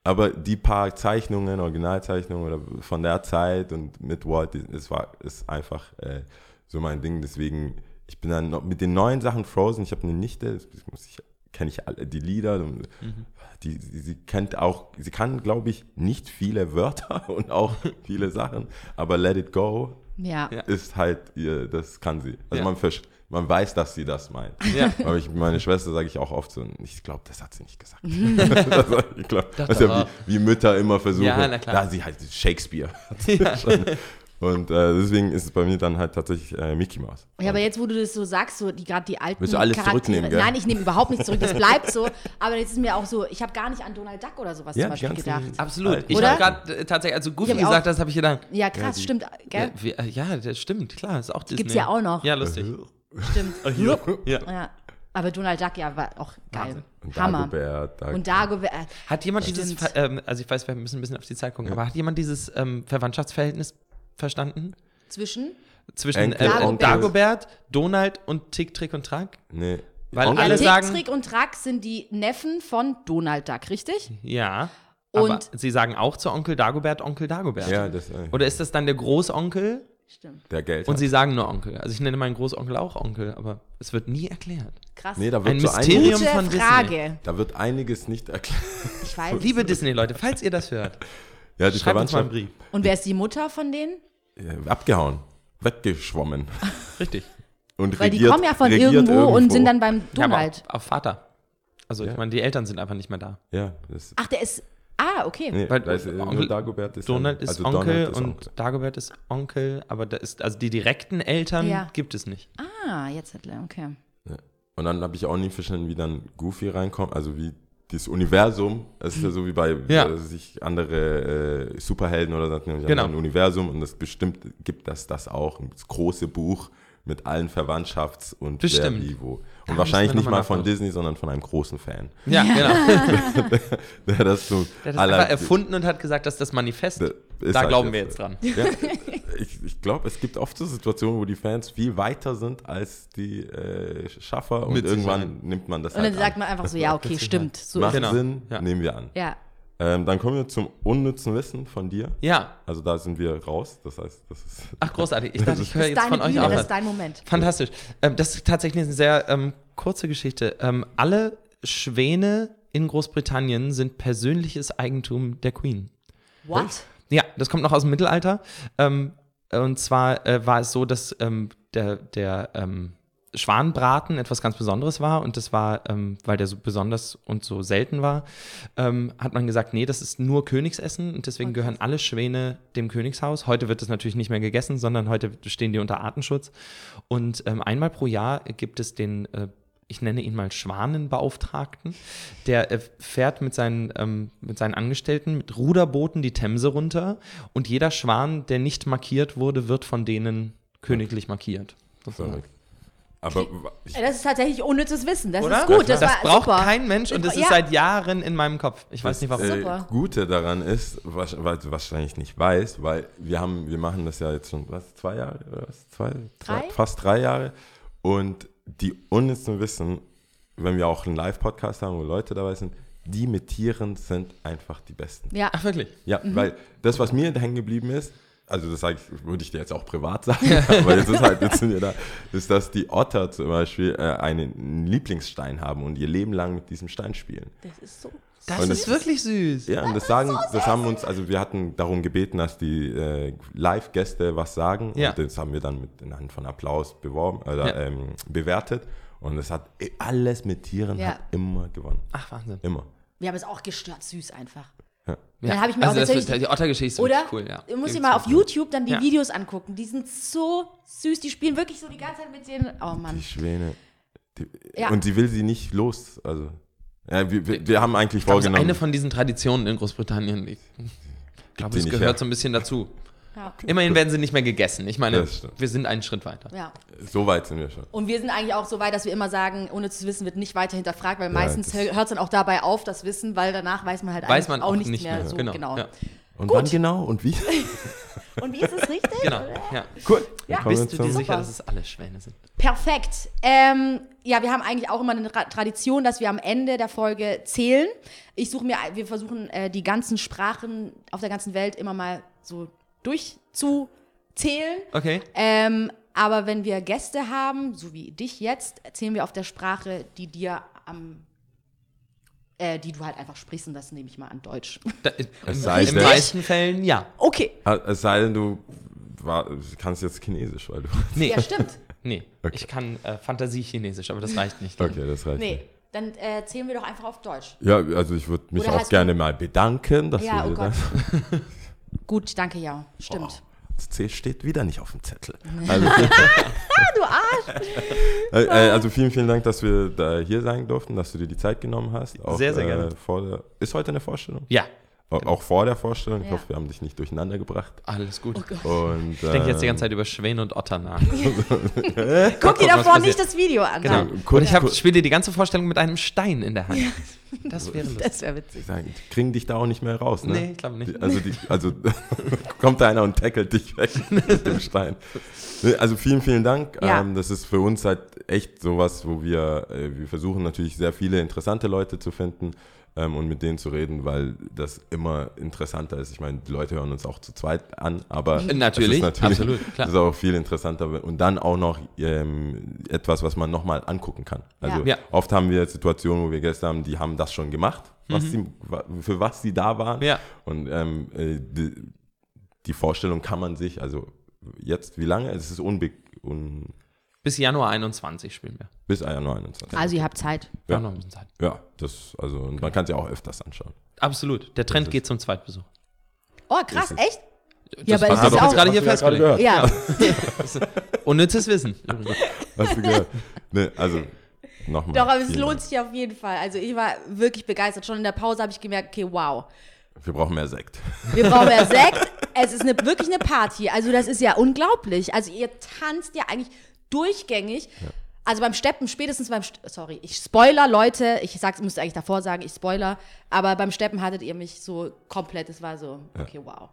Aber die paar Zeichnungen, Originalzeichnungen oder von der Zeit und mit Walt, es war ist einfach äh, so mein Ding. Deswegen, ich bin dann noch mit den neuen Sachen Frozen. Ich habe eine Nichte, das muss ich kenne ich alle die Lieder. und Die, die, sie kennt auch, sie kann, glaube ich, nicht viele Wörter und auch viele Sachen. Aber Let It Go
Ja.
Ist halt ihr, das kann sie. Also
Ja.
man, versch- man weiß, dass sie das meint.
Ja.
Aber ich, meine Schwester sage ich auch oft so, ich glaube, das hat sie nicht gesagt. das, ich glaube,
Doch,
das ist
doch.
ja wie, wie Mütter immer versuchen.
Ja, na klar.
Da sie halt Shakespeare. hat sie schon. Und äh, deswegen ist es bei mir dann halt tatsächlich äh, Mickey Mouse.
Ja, aber jetzt, wo du das so sagst, so die gerade die alten
Willst du alles zurücknehmen, gell?
Nein, ich nehme überhaupt nichts zurück, das bleibt so. Aber jetzt ist mir auch so, ich habe gar nicht an Donald Duck oder sowas
Ja,
zum Beispiel gedacht.
Absolut. Ich habe gerade äh, tatsächlich, als du Goofy gesagt
auch-
hast, habe ich gedacht,
Ja, krass,
die-
stimmt,
ja,
gell?
wie, äh, ja, das stimmt, klar, ist auch Disney.
Gibt's ja auch noch.
Ja, lustig.
Stimmt.
Ja.
Ja. Aber Donald Duck, ja, war auch geil.
Und
Hammer.
Dagobert, Dag
Und Dagobert.
Hat jemand dieses,
Stimmt.
Ver- ähm, also ich weiß, wir müssen ein bisschen auf die Zeit gucken, aber hat jemand dieses ähm, Verwandtschaftsverhältnis verstanden?
Zwischen?
Zwischen
Enkel,
äh,
Onkel.
Dagobert, Donald und Tick, Trick und Track?
Nee.
Weil
Onkel-
alle
Tick,
sagen-
Trick und Track sind die Neffen von Donald Duck, richtig?
Ja. Aber
Und-
sie sagen auch zu Onkel Dagobert Onkel Dagobert.
Ja, das, äh,
Oder ist das dann der Großonkel
Stimmt.
der Geld.
und
hat.
sie sagen nur Onkel? Also ich nenne meinen Großonkel auch Onkel, aber es wird nie erklärt.
Krass.
nee, da
Ein
wird, so
Mysterium.
einiges,
Gute
von Disney.
Frage.
da wird einiges nicht erklärt.
Ich weiß.
Liebe Disney-Leute, falls ihr das hört,
Ja, die
schreibt uns mal einen Brief.
Und wer ist die Mutter von denen?
abgehauen, weggeschwommen.
Richtig.
Und
Weil die kommen ja von
regiert
irgendwo, und sind dann beim
Ja, aber
Donald.
auf, auf Vater. Also ich
Ja.
meine, die Eltern sind einfach nicht mehr da.
Ja, das,
Ach, der ist. Ah, okay.
nee,
Weil
da ist, äh,
Onkel-
Dagobert ist
Donald ist
also
Onkel
Donald ist
und
Onkel.
Dagobert ist Onkel, aber da ist, also die direkten Eltern
Ja.
gibt es nicht.
Ah, jetzt hat er, okay.
Und dann habe ich auch nie verstanden, wie dann Goofy reinkommt, also wie das Universum, es ist ja so wie bei
Ja.
sich andere äh, Superhelden oder so,
Genau.
ein Universum und das bestimmt gibt das das auch, das große Buch mit allen Verwandtschafts- und
Bestimmt.
wo. Und
müssen
wahrscheinlich nicht
mal
von. Disney, sondern von einem großen Fan,
Ja, genau.
der das so
Der hat das erfunden und hat gesagt, dass das Manifest,
Ist
da
halt
glauben wir jetzt dran.
Ja, ich ich glaube, es gibt oft so Situationen, wo die Fans viel weiter sind als die äh, Schaffer und
Mit
irgendwann
Sicherheit.
nimmt man das
Und
halt
dann sagt
an.
man einfach so, ja, okay, stimmt. So
Macht
Genau.
Sinn,
Ja.
nehmen wir an.
Ja.
Ähm, dann kommen wir zum unnützen Wissen von dir.
Ja.
Also da sind wir raus. Das heißt, das ist.
Ach, großartig. Ich dachte, ich höre
Das ist
jetzt von
deine
euch
Bühne,
auch
das ist dein Moment.
Fantastisch. Ähm, das ist tatsächlich eine sehr ähm, kurze Geschichte. Ähm, alle Schwäne in Großbritannien sind persönliches Eigentum der Queen.
What?
Ja, das kommt noch aus dem Mittelalter. Ähm, und zwar äh, war es so, dass ähm, der, der ähm, Schwanbraten etwas ganz Besonderes war und das war, ähm, weil der so besonders und so selten war, ähm, hat man gesagt, nee, das ist nur Königsessen und deswegen gehören alle Schwäne dem Königshaus. Heute wird das natürlich nicht mehr gegessen, sondern heute stehen die unter Artenschutz. Und ähm, einmal pro Jahr gibt es den, äh, ich nenne ihn mal Schwanenbeauftragten, der äh, fährt mit seinen, ähm, mit seinen Angestellten mit Ruderbooten die Themse runter und jeder Schwan, der nicht markiert wurde, wird von denen königlich markiert. sozusagen.
Aber
Das ist tatsächlich unnützes Wissen. Das
Oder?
ist gut. Das,
Das
war
braucht
super.
kein Mensch und das ist
Ja.
seit Jahren in meinem Kopf. Ich weiß nicht warum.
äh,
Super.
Gute daran ist, was, weil du wahrscheinlich nicht weißt, weil wir haben, wir machen das ja jetzt schon, was, zwei Jahre oder was? Zwei?
Drei?
fast drei Jahre. Und die unnützen Wissen, wenn wir auch einen Live-Podcast haben, wo Leute dabei sind, die mit Tieren sind einfach die Besten.
Ja.
Ach, wirklich?
Ja,
Mhm.
weil das, was mir hängen geblieben ist, also das sage ich, würde ich dir jetzt auch privat sagen, aber jetzt ist halt, jetzt sind wir da, ist, dass die Otter zum Beispiel äh, einen Lieblingsstein haben und ihr Leben lang mit diesem Stein spielen.
Das ist so.
Das
Und
ist
das-
wirklich süß.
Ja, und das sagen, das haben uns, also wir hatten darum gebeten, dass die äh, Live-Gäste was sagen.
Ja.
Und das haben wir dann mit anhand von Applaus beworben, oder,
Ja.
ähm, bewertet. Und es hat alles mit Tieren
Ja.
hat immer gewonnen.
Ach, Wahnsinn.
Immer.
Wir haben es auch gestört süß einfach.
Ja.
Dann habe ich mir
also
auch
das,
tatsächlich-
die Ottergeschichte ist
Oder?
wirklich cool, ja.
Du musst dir
Gebe
mal
ich
auf. YouTube dann die
Ja.
Videos angucken. Die sind so süß. Die spielen wirklich so die ganze Zeit mit den. Oh Mann.
Die Schwäne. Die,
Ja.
Und sie will sie nicht los. Also, ja, wir, wir, wir haben eigentlich
Ich glaube, es ist
vorgenommen.
eine von diesen Traditionen in Großbritannien. Ich glaube,
die
es gehört
her.
so ein bisschen dazu.
Ja.
Immerhin werden sie nicht mehr gegessen. Ich meine, wir sind einen Schritt weiter.
ja.
so weit sind wir schon.
Und wir sind eigentlich auch so weit, dass wir immer sagen, ohne zu wissen, wird nicht weiter hinterfragt, weil meistens
das-
hört es dann auch dabei auf, das Wissen, weil danach weiß man halt
Weiß
eigentlich
man
auch
auch
nichts
nicht
mehr.
mehr.
So,
Genau,
genau.
ja.
Und wann genau und wie?
Und wie ist es richtig?
Genau. Ja.
cool.
Ja.
Bist du dir sicher, dass es alle Schwäne sind?
Perfekt. Ähm, ja, wir haben eigentlich auch immer eine Tra Tradition, dass wir am Ende der Folge zählen. Ich suche mir, wir versuchen äh, die ganzen Sprachen auf der ganzen Welt immer mal so durchzuzählen.
Okay.
Ähm, aber wenn wir Gäste haben, so wie dich jetzt, erzählen wir auf der Sprache, die dir am äh, die du halt einfach sprichst und das nehme ich mal an Deutsch.
Da, in
Es sei
in den meisten Fällen ja.
Okay.
Es sei denn, du war, kannst jetzt Chinesisch, weil du.
Nee,
Ja, stimmt.
nee.
Okay.
ich kann äh, Fantasie-Chinesisch, aber das reicht nicht.
Okay, das reicht.
Nee,
nicht.
dann äh, zählen wir doch einfach auf Deutsch.
Ja, also ich würde mich
Oder
auch gerne mal bedanken, dass
Ja,
du
oh Gott. Gut, danke, ja. Stimmt.
Das C steht wieder nicht auf dem Zettel. Also,
Du Arsch!
äh, äh, also vielen, vielen Dank, dass wir da hier sein durften, dass du dir die Zeit genommen hast. Auch,
Sehr, sehr gerne.
Äh, vor der, ist heute eine Vorstellung?
Ja,
Auch vor der Vorstellung. Ich
Ja.
hoffe, wir haben dich nicht durcheinander gebracht.
alles gut.
Und,
Ich denke jetzt die
ähm,
ganze Zeit über Schwäne und Otter nach.
Guck dir davor nicht das Video an.
Genau.
Kurz-
Und ich hab, spiele dir die ganze Vorstellung mit einem Stein in der Hand. Das wäre lustig.
Das wäre witzig.
sagen, die kriegen dich da auch nicht mehr raus, ne?
Nee, ich glaube nicht.
Also, die, also kommt da einer und tackelt dich weg mit dem Stein. Also vielen, vielen Dank.
Ja.
Ähm, das ist für uns halt echt sowas, wo wir, äh, wir versuchen natürlich sehr viele interessante Leute zu finden ähm, und mit denen zu reden, weil das immer interessanter ist. Ich meine, die Leute hören uns auch zu zweit an, aber
Natürlich,
es ist natürlich
absolut, klar.
Das ist auch viel interessanter und dann auch noch ähm, etwas, was man nochmal angucken kann. Also
Ja.
oft haben wir Situationen, wo wir Gäste haben, die haben das schon gemacht, was sie, wa- für was sie da waren.
Mhm. Ja.
Und ähm, äh, die, die Vorstellung kann man sich, also jetzt, wie lange? Es ist unbe un,
Bis Januar 21 spielen wir.
bis Januar 21.
Also ihr habt Zeit.
Wir
Ja.
haben noch ein bisschen Zeit.
Ja, das, also, und man kann es ja auch öfters anschauen.
Absolut. Der Trend
ist-
geht zum Zweitbesuch.
Oh, krass, echt?
Das
Ja, aber
hast
ist
du
das auch-
jetzt gerade hier
Hast du ja gerade
festgelegt.
gehört.
Ja.
Unnützes Wissen.
Hast du gehört? Nee, also, nochmal.
Doch, aber es
vielen
lohnt
Dank.
sich auf jeden Fall. Also ich war wirklich begeistert. Schon in der Pause habe ich gemerkt, okay, wow.
Wir brauchen mehr Sekt.
Wir brauchen ja Sekt. Es ist eine, wirklich eine Party. Also das ist ja unglaublich. Also ihr tanzt ja eigentlich durchgängig. Also beim Steppen, spätestens beim, St sorry, ich spoiler, Leute, ich sag's, musste eigentlich davor sagen, ich spoiler, aber beim Steppen hattet ihr mich so komplett, es war so, okay, wow.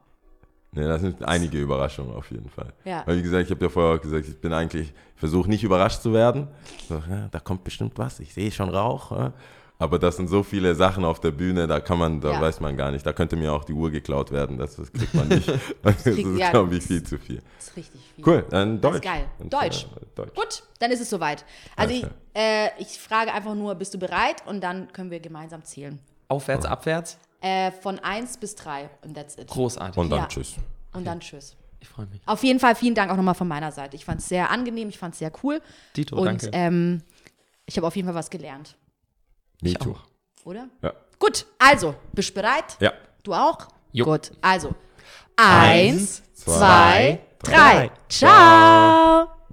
Nee, das sind einige Überraschungen auf jeden Fall.
Ja.
Weil wie gesagt, ich habe ja vorher auch gesagt, ich bin eigentlich, ich versuche nicht überrascht zu werden. So, ja, da kommt bestimmt was, ich sehe schon Rauch. Ja. Aber das sind so viele Sachen auf der Bühne, da kann man, da
Ja.
weiß man gar nicht. Da könnte mir auch die Uhr geklaut werden, das, das kriegt man nicht. Das
kriegt-
ist,
ja,
glaube ich,
das-
viel zu viel.
Das ist richtig viel.
Cool, dann
Das
Deutsch.
ist geil.
Und,
Deutsch.
Äh, Deutsch.
Gut, dann ist es soweit. Also ich,
Alles
äh, ich frage einfach nur, bist du bereit? Und dann können wir gemeinsam zählen.
Aufwärts, abwärts.
Äh, von 1 bis 3 und that's it.
Großartig.
Und dann
Ja.
tschüss.
Und dann tschüss.
Ich freue mich.
Auf jeden Fall vielen Dank auch nochmal von meiner Seite. Ich fand es sehr angenehm, ich fand es sehr cool.
Dito,
und
danke.
ähm, ich habe auf jeden Fall was gelernt,
Me
Ich auch.
oder?
Ja.
Gut, also, bist du bereit?
Ja.
Du auch?
Jo.
Gut, also. Eins,
zwei,
zwei, drei. Ciao.